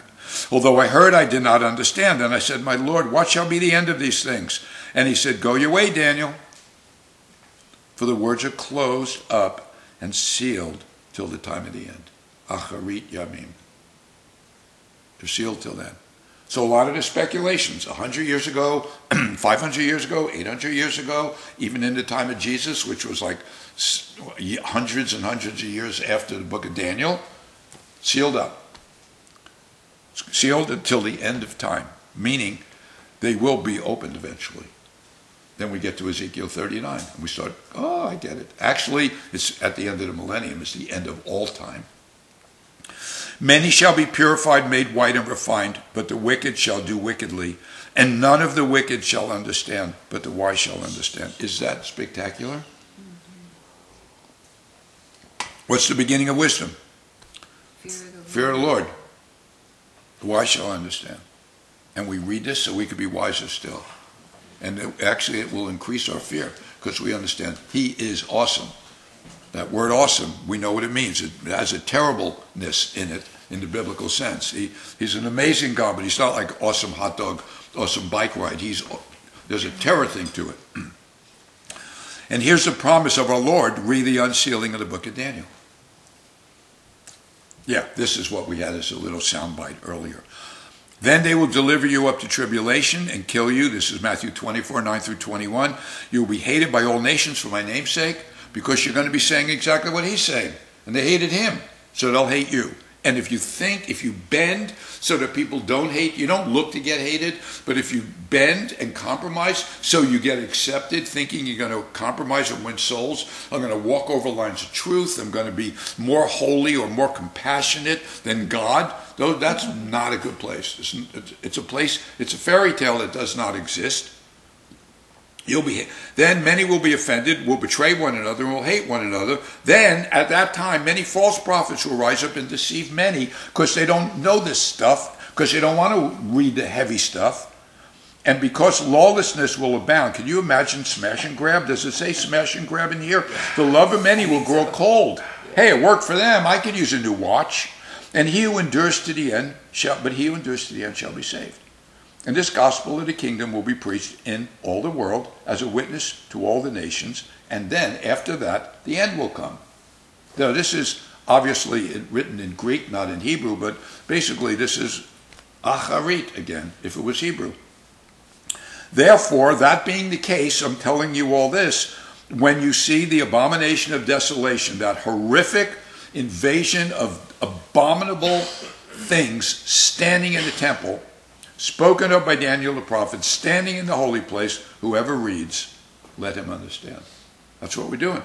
Although I heard, I did not understand. And I said, My Lord, what shall be the end of these things? And he said, Go your way, Daniel. For the words are closed up and sealed till the time of the end. Acharit Yamim. They're sealed till then. So a lot of the speculations, 100 years ago, 500 years ago, 800 years ago, even in the time of Jesus, which was like hundreds and hundreds of years after the book of Daniel, sealed up. Sealed until the end of time, meaning they will be opened eventually. Then we get to Ezekiel 39, and we start, oh, I get it. Actually, it's at the end of the millennium, it's the end of all time. Many shall be purified, made white, and refined, but the wicked shall do wickedly, and none of the wicked shall understand, but the wise shall understand. Is that spectacular? What's the beginning of wisdom? Fear of the Fear of the Lord. The wise shall understand. And we read this so we could be wiser still. And it, actually, it will increase our fear because we understand He is awesome. That word awesome, we know what it means. It has a terribleness in it in the biblical sense. He, he's an amazing God, but he's not like awesome hot dog, awesome bike ride. He's, there's a terror thing to it. And here's the promise of our Lord, read the unsealing of the book of Daniel. Yeah, this is what we had as a little soundbite earlier. Then they will deliver you up to tribulation and kill you. This is Matthew 24, 9 through 21. You will be hated by all nations for my name's sake because you're going to be saying exactly what he's saying. And they hated him, so they'll hate you. And if you think, if you bend so that people don't hate, you don't look to get hated, but if you bend and compromise so you get accepted, thinking you're going to compromise and win souls, I'm going to walk over lines of truth, I'm going to be more holy or more compassionate than God, that's not a good place. It's a place, it's a fairy tale that does not exist. You'll be then many will be offended, will betray one another, and will hate one another. Then at that time, many false prophets will rise up and deceive many because they don't know this stuff, because they don't want to read the heavy stuff. And because lawlessness will abound, can you imagine smash and grab? Does it say smash and grab in here? The love of many will grow cold. Hey, it worked for them. I could use a new watch. And he who endures to the end shall, but he who endures to the end shall be saved. And this gospel of the kingdom will be preached in all the world as a witness to all the nations, and then after that, the end will come. Now, this is Obviously, written in Greek, not in Hebrew, but basically, this is acharit again, if it was Hebrew. Therefore, that being the case, I'm telling you all this. When you see the abomination of desolation, that horrific invasion of abominable things standing in the temple, spoken of by Daniel the prophet, standing in the holy place, whoever reads, let him understand. That's what we're doing.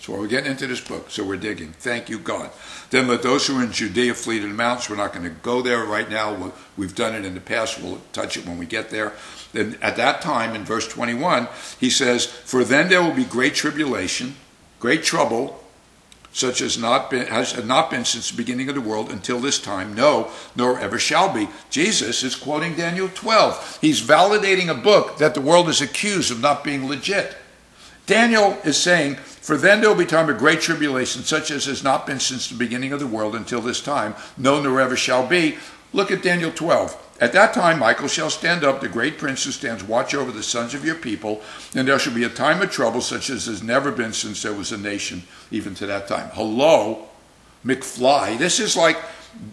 That's why we're getting into this book. So we're digging. Thank you, God. Then let those who are in Judea flee to the mountains. We're not going to go there right now. We've done it in the past. We'll touch it when we get there. Then at that time, in verse 21, he says, For then there will be great tribulation, great trouble, such as not been, has not been since the beginning of the world until this time, no, nor ever shall be. Jesus is quoting Daniel 12. He's validating a book that the world is accused of not being legit. Daniel is saying, For then there will be time of great tribulation, such as has not been since the beginning of the world until this time, no, nor ever shall be. Look at Daniel 12. At that time, Michael shall stand up, the great prince who stands watch over the sons of your people, and there shall be a time of trouble such as has never been since there was a nation, even to that time. Hello, McFly. This is like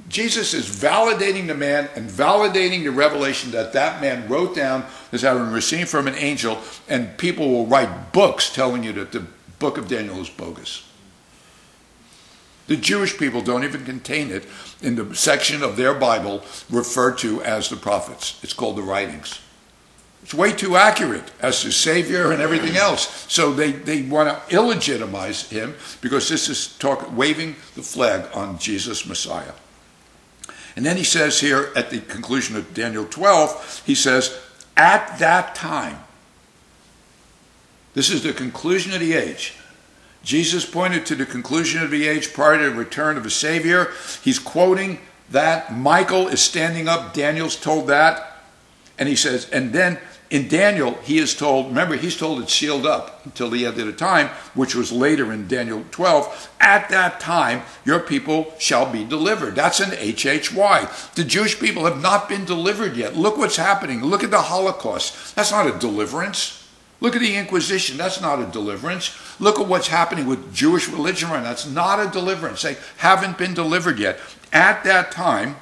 Jesus is validating the man and validating the revelation that that man wrote down as having received from an angel, and people will write books telling you that the book of Daniel is bogus. The Jewish people don't even contain it in the section of their Bible referred to as the prophets. It's called the writings. It's way too accurate as to Savior and everything else. So they, they want to illegitimize him because this is talk, waving the flag on Jesus Messiah. And then he says here at the conclusion of Daniel 12, he says, At that time, this is the conclusion of the age. Jesus pointed to the conclusion of the age prior to the return of a Savior. He's quoting that. Michael is standing up. Daniel's told that. And he says, and then in Daniel, he is told, remember, he's told it's sealed up until the end of the time, which was later in Daniel 12. At that time, your people shall be delivered. That's an HHY. The Jewish people have not been delivered yet. Look what's happening. Look at the Holocaust. That's not a deliverance. Look at the Inquisition. That's not a deliverance. Look at what's happening with Jewish religion right now. That's not a deliverance. They haven't been delivered yet. At that time,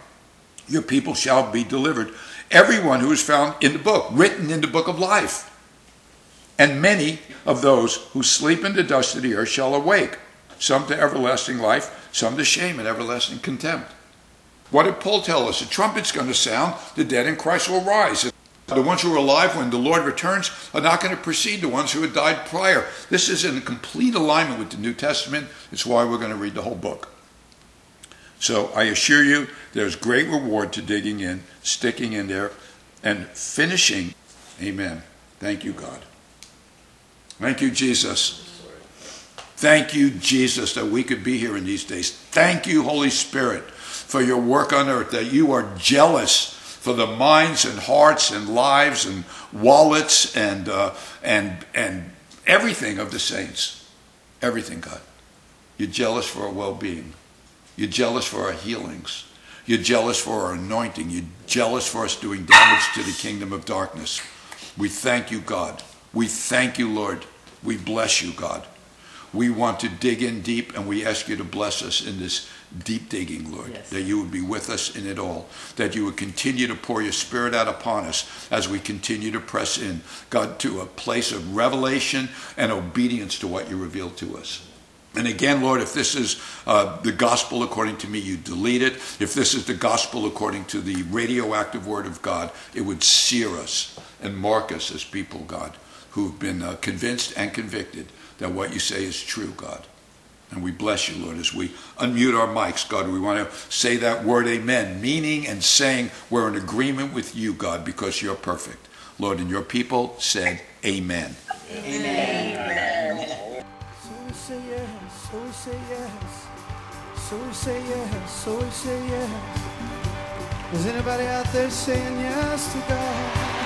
your people shall be delivered. Everyone who is found in the book, written in the book of life. And many of those who sleep in the dust of the earth shall awake, some to everlasting life, some to shame and everlasting contempt. What did Paul tell us? The trumpet's going to sound, the dead in Christ will rise. The ones who are alive when the Lord returns are not going to precede the ones who had died prior. This is in complete alignment with the New Testament. It's why we're going to read the whole book. So I assure you, there's great reward to digging in, sticking in there, and finishing. Amen. Thank you, God. Thank you, Jesus. Thank you, Jesus, that we could be here in these days. Thank you, Holy Spirit, for your work on earth, that you are jealous for the minds and hearts and lives and wallets and, uh, and, and everything of the saints. Everything, God. You're jealous for our well being. You're jealous for our healings. You're jealous for our anointing. You're jealous for us doing damage to the kingdom of darkness. We thank you, God. We thank you, Lord. We bless you, God. We want to dig in deep and we ask you to bless us in this deep digging, Lord, yes. that you would be with us in it all, that you would continue to pour your spirit out upon us as we continue to press in, God, to a place of revelation and obedience to what you revealed to us. And again, Lord, if this is uh, the gospel according to me, you delete it. If this is the gospel according to the radioactive word of God, it would sear us and mark us as people, God, who've been uh, convinced and convicted that what you say is true, God. And we bless you, Lord, as we unmute our mics, God. We want to say that word amen, meaning and saying we're in agreement with you, God, because you're perfect. Lord, and your people said amen. Amen. amen. So we say yes, so we say yes, so we say yes, so we say yes. Is anybody out there saying yes to God?